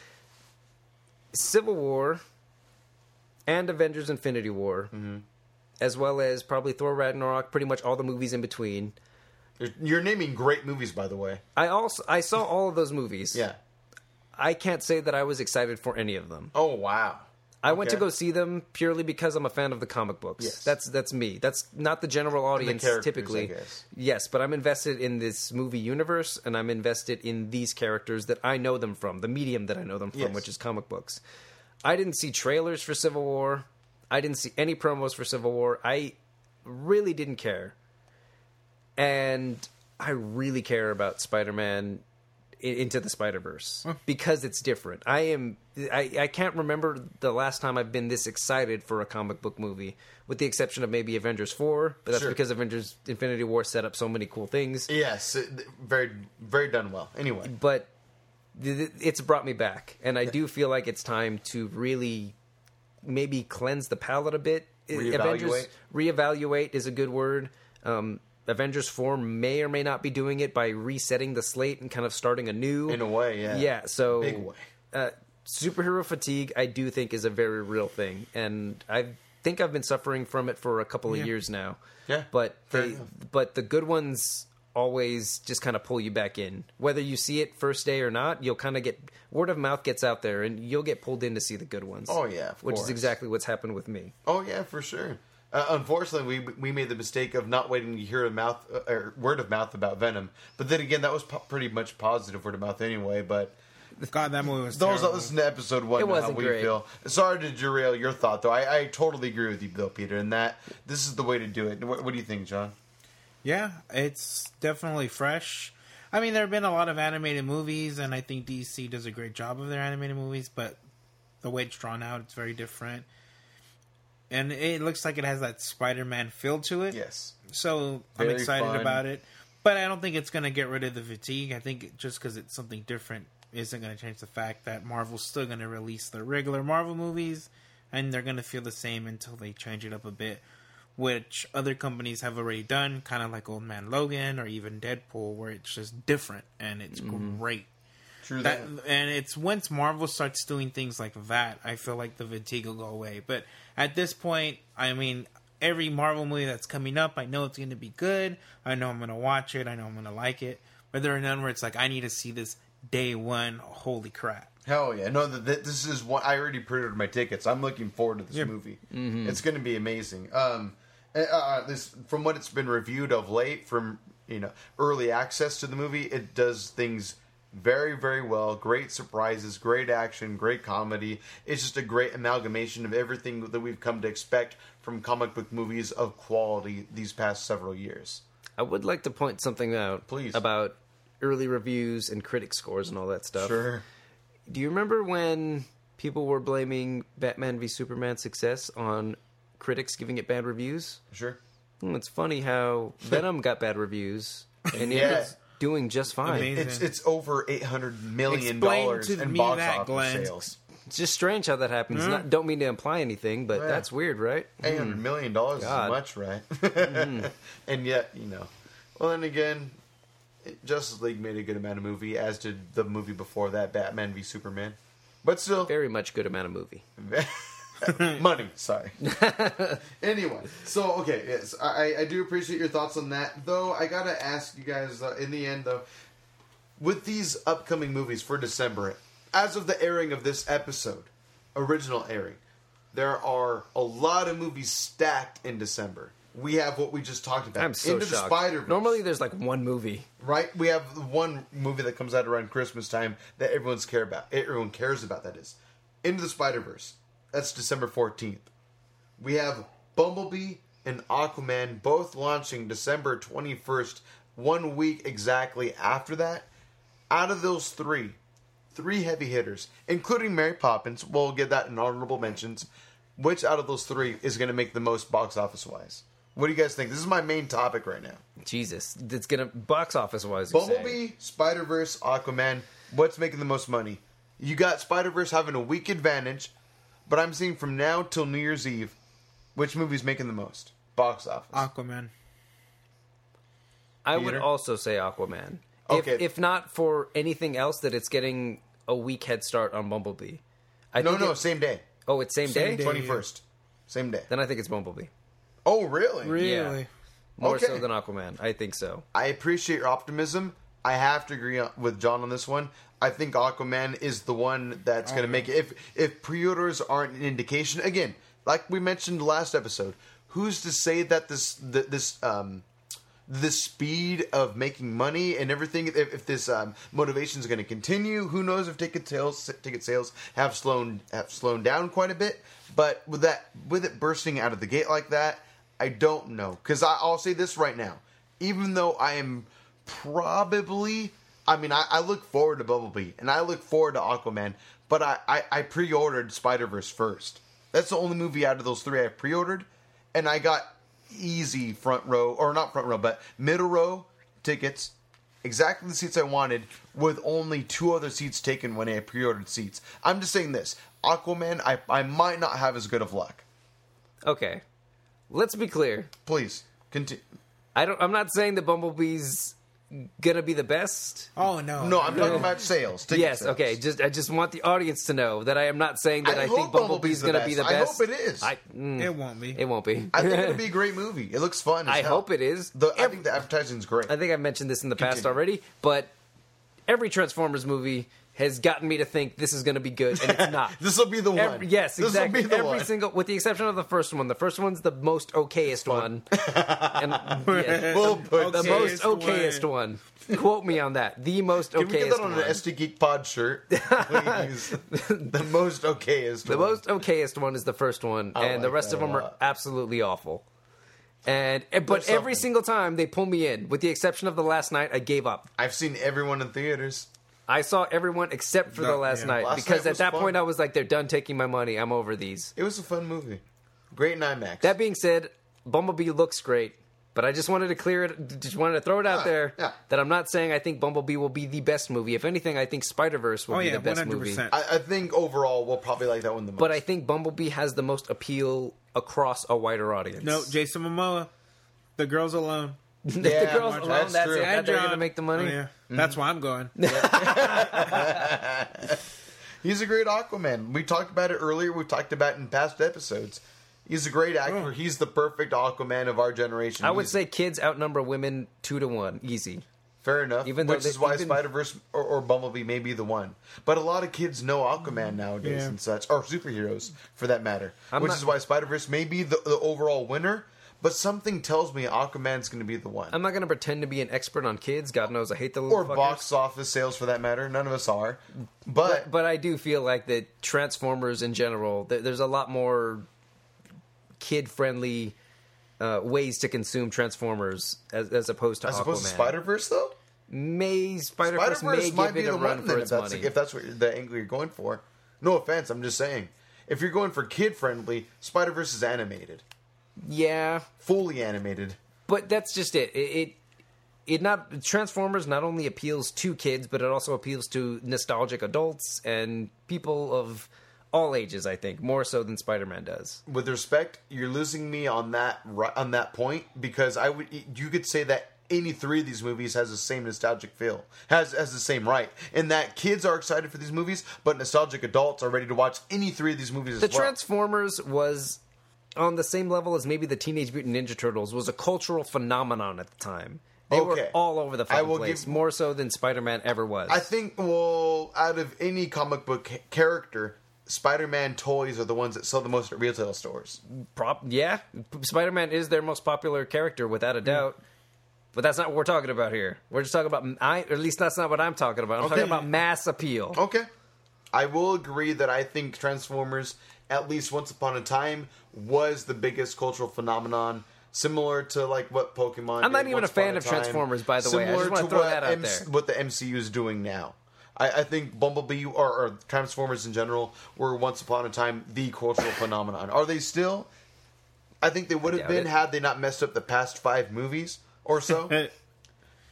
Civil War and Avengers Infinity War, Mm-hmm. as well as probably Thor Ragnarok, pretty much all the movies in between. You're, you're naming great movies, by the way. I also I saw all of those movies. Yeah. I can't say that I was excited for any of them. Oh wow. I went to Okay. go see them purely because I'm a fan of the comic books. Yes. That's that's me. That's not the general audience characters, typically. I guess. Yes, but I'm invested in this movie universe and I'm invested in these characters that I know them from, the medium that I know them from, Yes. which is comic books. I didn't see trailers for Civil War. I didn't see any promos for Civil War. I really didn't care. And I really care about Spider-Man into the Spider Verse because it's different. I am I, I can't remember the last time I've been this excited for a comic book movie, with the exception of maybe Avengers Four, but that's Sure. because Avengers Infinity War set up so many cool things. Yes, very very done well. Anyway, But it's brought me back, and I do feel like it's time to really maybe cleanse the palate a bit. I- Avengers Reevaluate? reevaluate is a good word. Um, Avengers Four may or may not be doing it by resetting the slate and kind of starting anew. in a way, yeah. Yeah, so Big way. Uh, superhero fatigue, I do think, is a very real thing, and I think I've been suffering from it for a couple of Yeah. years now. Yeah, but they, but the good ones always just kind of pull you back in. Whether you see it first day or not, you'll kind of get word of mouth gets out there, and you'll get pulled in to see the good ones. Oh, yeah, of which course. is exactly what's happened with me. Oh yeah, for sure. Uh, unfortunately, we we made the mistake of not waiting to hear a mouth uh, or word of mouth about Venom. But then again, that was po- pretty much positive word of mouth anyway. But God, that movie was those that terrible. listen to episode one It know how wasn't we great. feel. Sorry to derail your thought, though. I, I totally agree with you, though, Peter. And that this is the way to do it. What, what do you think, John? Yeah, it's definitely fresh. I mean, there have been a lot of animated movies, and I think DC does a great job of their animated movies, but the way it's drawn out, it's very different. And it looks like it has that Spider Man feel to it. Yes. So I'm excited fun. about it. But I don't think it's going to get rid of the fatigue. I think just because it's something different isn't going to change the fact that Marvel's still going to release the regular Marvel movies, and they're going to feel the same until they change it up a bit, which other companies have already done, kind of like Old Man Logan or even Deadpool, where it's just different and it's mm-hmm. great. True That, that. and it's once Marvel starts doing things like that, I feel like the fatigue will go away. But at this point, I mean, every Marvel movie that's coming up, I know it's going to be good. I know I'm going to watch it. I know I'm going to like it. But there are none where it's like I need to see this day one. Holy crap! Hell yeah! No, th- th- this is one. I already pre-ordered my tickets. I'm looking forward to this Yeah. movie. It's going to be amazing. Um, uh, uh, this from what it's been reviewed of late, from you know early access to the movie, it does things very very well. Great surprises, great action, great comedy. It's just a great amalgamation of everything that we've come to expect from comic book movies of quality these past several years. I would like to point something out, Please. about early reviews and critic scores and all that stuff. Sure. Do you remember when people were blaming Batman v Superman's success on critics giving it bad reviews? Sure. Hmm, It's funny how Venom got bad reviews and Yeah. it was doing just fine. Amazing. It's it's over eight hundred million Explain dollars to in me box that, office Glenn. sales. It's just strange how that happens. Not, don't mean to imply anything, but Yeah. that's weird, right? Eight hundred mm. million dollars is God. much, right? Mm-hmm. and yet, you know. Well, then again, it- Justice League made a good amount of movie, as did the movie before that, Batman v Superman. But still, Very much good amount of movie. money. Sorry. anyway, so okay, yes, I, I do appreciate your thoughts on that. Though I gotta ask you guys uh, in the end, though, with these upcoming movies for December, as of the airing of this episode, original airing, there are a lot of movies stacked in December. We have what we just talked about. I'm so Into the. Spider. Normally, there's like one movie. right? We have one movie that comes out around Christmas time that everyone's care about. Everyone cares about. That is Into the Spider Verse. That's December fourteenth. We have Bumblebee and Aquaman both launching December twenty first. One week exactly after that. Out of those three, three heavy hitters, including Mary Poppins, we'll get that in honorable mentions. Which out of those three is going to make the most box office wise? What do you guys think? This is my main topic right now. Jesus, it's gonna box office wise. Bumblebee, Spider Verse, Aquaman. What's making the most money? You got Spider Verse having a weak advantage, but I'm seeing from now till New Year's Eve, which movie's making the most box office? Aquaman. I would also say Aquaman. Okay. If, if not for anything else, that it's getting a week head start on Bumblebee. I no, think no, it- same day, oh, it's same, Same day? day. twenty first, same day. Then I think it's Bumblebee. Oh, really? Really? More Okay. so than Aquaman. I think so. I appreciate your optimism. I have to agree with John on this one. I think Aquaman is the one that's going to make it. If if pre-orders aren't an indication, again, like we mentioned last episode, who's to say that this this um the speed of making money and everything if, if this um, motivation is going to continue who knows if ticket sales ticket sales have slowed have slowed down quite a bit. But with that with it bursting out of the gate like that i don't know. Because i'll say this right now. Even though i am probably i mean I, I look forward to bumblebee and i look forward to aquaman but i i, I pre-ordered spider-verse first that's the only movie out of those three i pre-ordered and i got easy front row or not front row but middle row tickets exactly the seats i wanted with only two other seats taken when i pre-ordered seats i'm just saying this aquaman i, I might not have as good of luck Okay. Let's be clear. please continue I don't I'm not saying that Bumblebee's gonna be the best. Oh no. no i'm talking about sales ticket yes, sales. okay. Just I just want the audience to know that I am not saying that I I, hope think Bumblebee's Bumblebee's gonna be the best. I hope it is. I, mm, It won't be. it won't be. i think it'll be a great movie it looks fun as I hell. hope it is. the, i Ev- think the advertising's great I think I've mentioned this in the past already, but every Transformers movie has gotten me to think this is going to be good, and it's not. this will be the one Every, yes, this exactly. will be the Every one single, with the exception of the first one. The first one's the most okayest one, and yeah, We'll put the most Okayest okayest one. Quote me on that. The most Can we get okayest that on one. an SD Geek Pod shirt? The most okayest. The one. most okayest one is the first one, I and the rest of them are absolutely awful. And eh, but every single time they pull me in, with the exception of the last night, I gave up. I've seen everyone in theaters. I saw everyone except for No, the last yeah. night Last because night at was that fun. point I was like, they're done taking my money. I'm over these. It was a fun movie. Great in IMAX. That being said, Bumblebee looks great, but I just wanted to clear it. Just wanted to throw it out Yeah, there yeah. that I'm not saying I think Bumblebee will be the best movie. If anything, I think Spider Verse will Oh be yeah, the best one hundred movie. percent. I, I think overall we'll probably like that one the most. But I think Bumblebee has the most appeal across a wider audience. No, Jason Momoa, the girls alone. the Yeah, girls that's alone. That's, true. it. And That they're going to make the money. Oh, yeah. That's why I'm going. he's a great Aquaman. We talked about it earlier. We've talked about it in past episodes. He's a great actor. Oh. He's the perfect Aquaman of our generation. I would He's- say kids outnumber women two to one, easy. fair enough. even though which is why even- Spider Verse or, or Bumblebee may be the one. But a lot of kids know Aquaman nowadays Yeah. and such, or superheroes for that matter. I'm which not- is why Spider Verse may be the, the overall winner. But something tells me Aquaman's going to be the one. I'm not going to pretend to be an expert on kids. God knows I hate the little or fuckers. box office sales for that matter. None of us are. But, But, but I do feel like that Transformers in general, th- there's a lot more kid friendly uh, ways to consume Transformers as, as opposed to as opposed to Spider Verse, though, May Spider Verse may might give be it the run one for then if its that's money. if that's what the angle you're going for. No offense, I'm just saying. If you're going for kid friendly, Spider Verse is animated, yeah, fully animated. but that's just it. It, it it not Transformers not only appeals to kids, but it also appeals to nostalgic adults and people of all ages. I think more so than Spider Man does. with respect, you're losing me on that on that point because I would you could say that any three of these movies has the same nostalgic feel, has has the same right, in that kids are excited for these movies, but nostalgic adults are ready to watch any three of these movies The as well. Transformers was on the same level as maybe the Teenage Mutant Ninja Turtles was a cultural phenomenon at the time. They were all over the I fucking will place, give- more so than Spider Man ever was. I think well, out of any comic book character, Spider-Man toys are the ones that sell the most at retail stores. Prop, yeah, Spider Man is their most popular character without a mm. doubt. But that's not what we're talking about here. We're just talking about, I, or at least that's not what I'm talking about. I'm Okay. talking about mass appeal. Okay. I will agree that I think Transformers, at least once upon a time, was the biggest cultural phenomenon. Similar to like what Pokemon. I'm not did even once a fan upon of time. Transformers, by the way. I Similar just wanna to throw what that out MC there. What the MCU is doing now. I, I think Bumblebee or, or Transformers in general were once upon a time the cultural phenomenon. Are they still? I think they would have been it. had they not messed up the past five movies or so.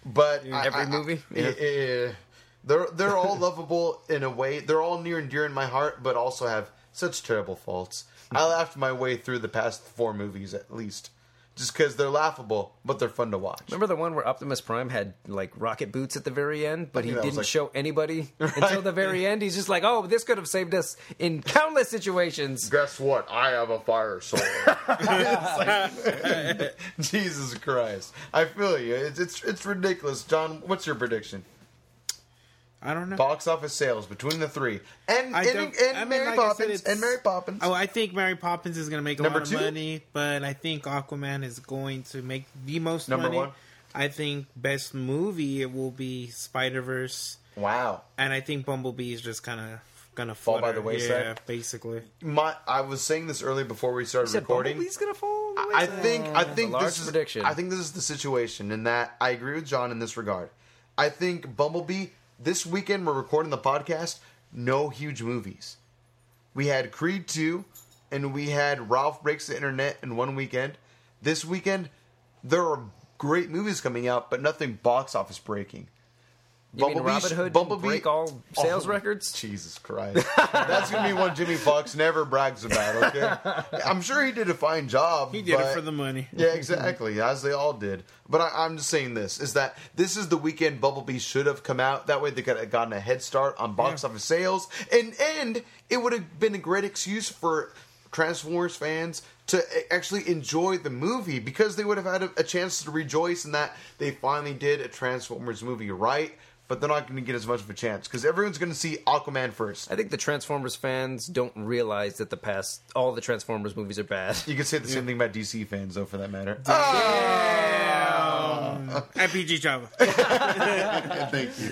But I- Every I- I- movie? eh, Yeah. eh, They're they're all lovable in a way. They're all near and dear in my heart, but also have such terrible faults. I laughed my way through the past four movies at least, just because they're laughable, but they're fun to watch. Remember the one where Optimus Prime had like rocket boots at the very end, but he think that was, didn't like- show anybody until the very end. He's just like, "Oh, this could have saved us in countless situations." Guess what? I have a fire sword. It's like- Jesus Christ! I feel you. It's, it's it's ridiculous. John, what's your prediction? I don't know. Box office sales between the three, and I and, and I mean, Mary like I said, Poppins, and Mary Poppins. Oh, I think Mary Poppins is going to make a Number lot of two? money, but I think Aquaman is going to make the most Number money. one? I think best movie it will be Spider Verse, wow. and I think Bumblebee is just kind of gonna Fall by the wayside? Yeah, basically. My, I was saying this earlier before we started Said recording. Bumblebee's gonna fall. I think I think large this is prediction. I think this is the situation in that I agree with John in this regard. I think Bumblebee this weekend we're recording the podcast. No huge movies. We had Creed two, and we had Ralph breaks the internet in one weekend. This weekend there are great movies coming out, but nothing box office breaking. You mean Robin Hood didn't break all oh, sales Oh, records? Jesus Christ. That's going to be one Jamie Foxx never brags about, okay? I'm sure he did a fine job. He did it for the money. Yeah, exactly, as they all did. But I, I'm just saying this, is that this is the weekend Bumblebee should have come out. That way they could have gotten a head start on box Yeah. office sales. And, and it would have been a great excuse for Transformers fans to actually enjoy the movie because they would have had a, a chance to rejoice in that they finally did a Transformers movie right. But they're not going to get as much of a chance because everyone's going to see Aquaman first. I think the Transformers fans don't realize that the past all the Transformers movies are bad. You could say the same thing about DC fans, though, for that matter. At PG Java. Thank you.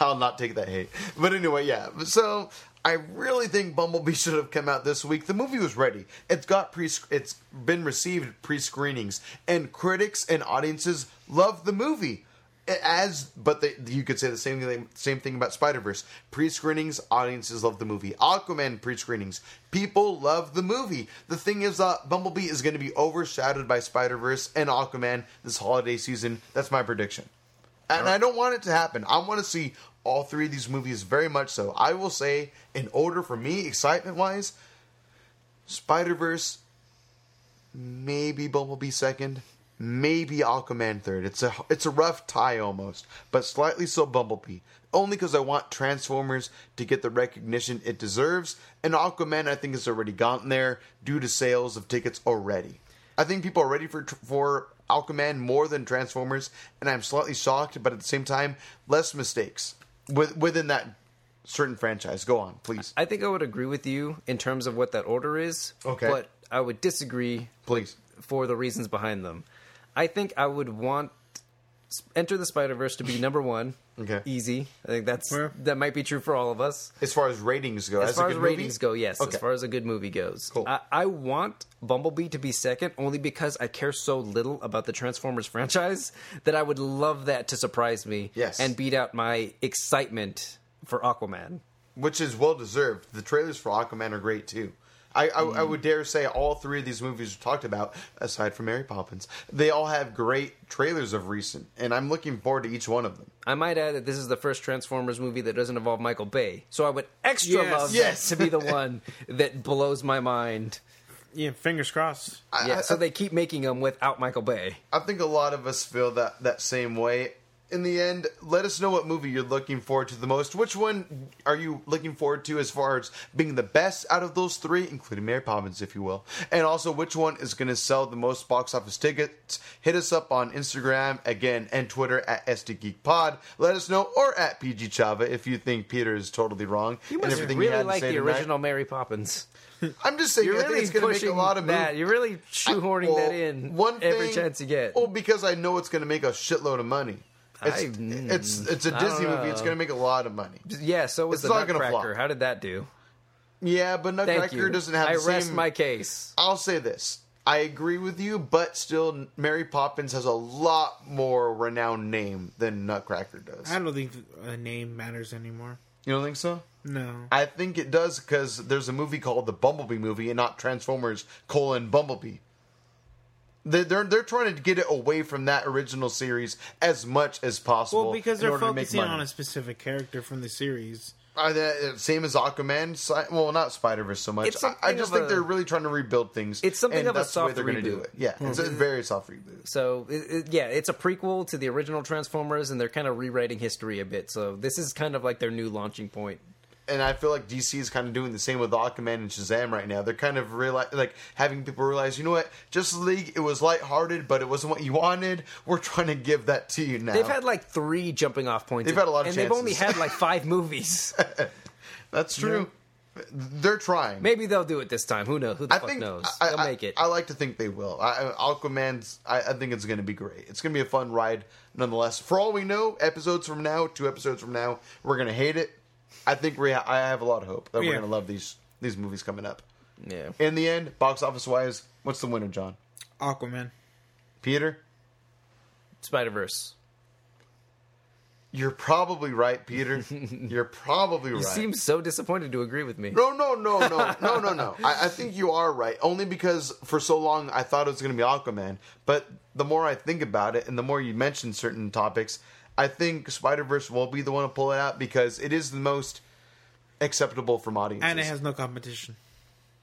I'll not take that hate. But anyway, yeah. So I really think Bumblebee should have come out this week. The movie was ready. It's got pre. It's been received pre screenings, and critics and audiences love the movie. As but you could say the same thing. Same thing about Spider Verse. Pre screenings, audiences love the movie. Aquaman pre screenings, people love the movie. The thing is, uh, Bumblebee is going to be overshadowed by Spider Verse and Aquaman this holiday season. That's my prediction. And I don't want it to happen. I want to see all three of these movies very much so. I will say, in order for me, excitement wise, Spider Verse, maybe Bumblebee second, maybe Aquaman third. It's a it's a rough tie almost, but slightly so Bumblebee. Only because I want Transformers to get the recognition it deserves, and Aquaman I think has already gotten there due to sales of tickets already. I think people are ready for for Aquaman more than Transformers, and I'm slightly shocked, but at the same time, less mistakes with, within that certain franchise. Go on, please, I think I would agree with you in terms of what that order is. Okay. But I would disagree please. for the reasons behind them. I think I would want Enter the Spider Verse to be number one. Okay. Easy. I think that's Fair. that might be true for all of us. As far as ratings go, As a far as good movie? ratings go, yes. Okay. As far as a good movie goes, Cool. I, I want Bumblebee to be second only because I care so little about the Transformers franchise that I would love that to surprise me. Yes. and beat out my excitement for Aquaman. which is well deserved. The trailers for Aquaman are great too. I, I, Mm. I would dare say all three of these movies we talked about, aside from Mary Poppins, they all have great trailers of recent, and I'm looking forward to each one of them. I might add that this is the first Transformers movie that doesn't involve Michael Bay, so I would extra Yes. love Yes. that to be the one that blows my mind. Yeah, fingers crossed. I, Yeah, I, so they keep making them without Michael Bay. I think a lot of us feel that that same way. In the end, let us know what movie you're looking forward to the most. Which one are you looking forward to as far as being the best out of those three, including Mary Poppins, if you will? And also, which one is going to sell the most box office tickets? Hit us up on Instagram, again, and Twitter at SDGeekPod. Let us know, or at PG Chava if you think Peter is totally wrong. You and must everything he really like the tonight. original Mary Poppins. I'm just saying, You're I think really it's going to make a lot of that. movies. You're really shoehorning Well, that in one every thing- chance you get. Well, because I know it's going to make a shitload of money. It's, I- it's it's a I don't Disney movie. It's going to make a lot of money. yeah, so was it's the not gonna Nutcracker. flop. How did that do? Yeah, but Thank Nutcracker you. doesn't have I the rest same. my case. I'll say this: I agree with you, but still, Mary Poppins has a lot more renowned name than Nutcracker does. I don't think a name matters anymore. You don't think so? No. I think it does because there's a movie called the Bumblebee movie and not Transformers colon Bumblebee. They're, they're they're trying to get it away from that original series as much as possible. Well, because they're order to make focusing on a specific character from the series. Are they, uh, same as Aquaman? Well, not Spider Verse so much. It's I, I something just of think a- they're really trying to rebuild things. It's something and of a that's the way soft they're gonna do reboot. it. Yeah, it's a very soft reboot. So it, it- yeah, it's a prequel to the original Transformers, and they're kind of rewriting history a bit. So this is kind of like their new launching point. And I feel like DC is kind of doing the same with Aquaman and Shazam right now. They're kind of realize, like having people realize, you know what, Justice League, it was lighthearted, but it wasn't what you wanted. We're trying to give that to you now. They've had like three jumping off points. They've had a lot of and they've only had like five movies. That's true. They're trying. Maybe they'll do it this time. Who knows? Who the I fuck think knows? I, they'll I- make it. I like to think they will. I, I- Aquaman's. I, I think it's going to be great. It's going to be a fun ride, nonetheless. For all we know, episodes from now, two episodes from now, we're going to hate it. I think we. Ha- I have a lot of hope that we're Yeah. going to love these these movies coming up. yeah. In the end, box office wise, what's the winner, John? Aquaman. Peter. Spider Verse. You're probably right, Peter. You're probably right. You seem so disappointed to agree with me. No, no, no, no, no, no, no. I, I think you are right. Only because for so long I thought it was going to be Aquaman. But the more I think about it, and the more you mention certain topics, I think Spider Verse will be the one to pull it out because it is the most acceptable from audiences. And it has no competition.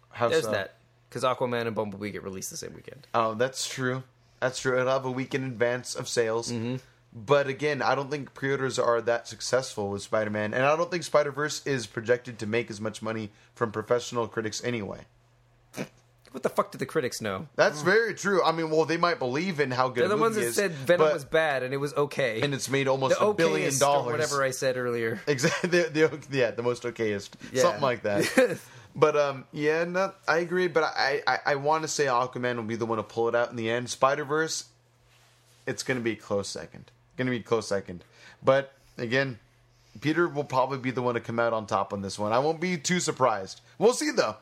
How There's so? that. Because Aquaman and Bumblebee get released the same weekend. Oh, that's true. That's true. It'll have a week in advance of sales. Mm-hmm. But again, I don't think pre-orders are that successful with Spider-Man, and I don't think Spider-Verse is projected to make as much money from professional critics anyway. What the fuck did the critics know? That's very true. I mean, well, they might believe in how good They're the ones that is, said Venom but- was bad and it was okay. and it's made almost the a billion dollars. whatever I said earlier. Exactly. The, the, yeah, the most okayest, Yeah. something like that. but um, yeah, no, I agree. But I, I, I want to say Aquaman will be the one to pull it out in the end. Spider Verse, it's going to be a close second. Going to be a close second. But again, Peter will probably be the one to come out on top on this one. I won't be too surprised. We'll see though.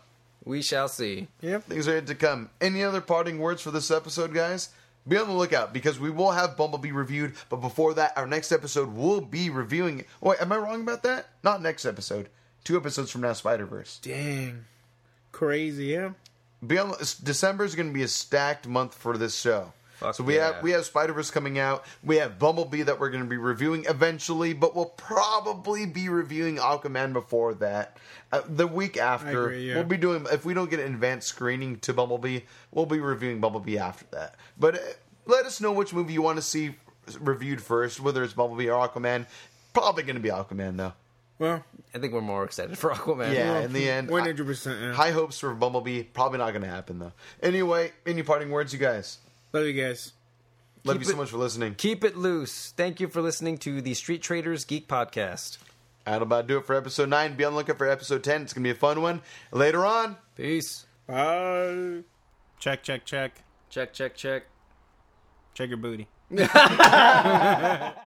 We shall see. Yep. Things are yet to come. Any other parting words for this episode, guys? Be on the lookout because we will have Bumblebee reviewed, but before that, our next episode will be reviewing. Wait, am I wrong about that? Not next episode. Two episodes from now, Spider Verse. Dang. Crazy, yeah. Be on. December is going to be a stacked month for this show. Fuck so we yeah. have we have Spider Verse coming out. We have Bumblebee that we're going to be reviewing eventually, but we'll probably be reviewing Aquaman before that. Uh, the week after, agree, yeah. we'll be doing. If we don't get an advanced screening to Bumblebee, we'll be reviewing Bumblebee after that. But uh, let us know which movie you want to see reviewed first, whether it's Bumblebee or Aquaman. Probably going to be Aquaman though. Well, I think we're more excited for Aquaman. Yeah, in the end, hundred percent. high hopes for Bumblebee. Probably not going to happen though. Anyway, any parting words, you guys? Love you guys. Love Keep you so much for listening. Keep it loose. Thank you for listening to the Street Traders Geek Podcast. That'll about do it for episode 9. Be on the lookout for episode 10. It's going to be a fun one. Later on, Peace. Bye. Check, check, check. Check, check, check. Check your booty.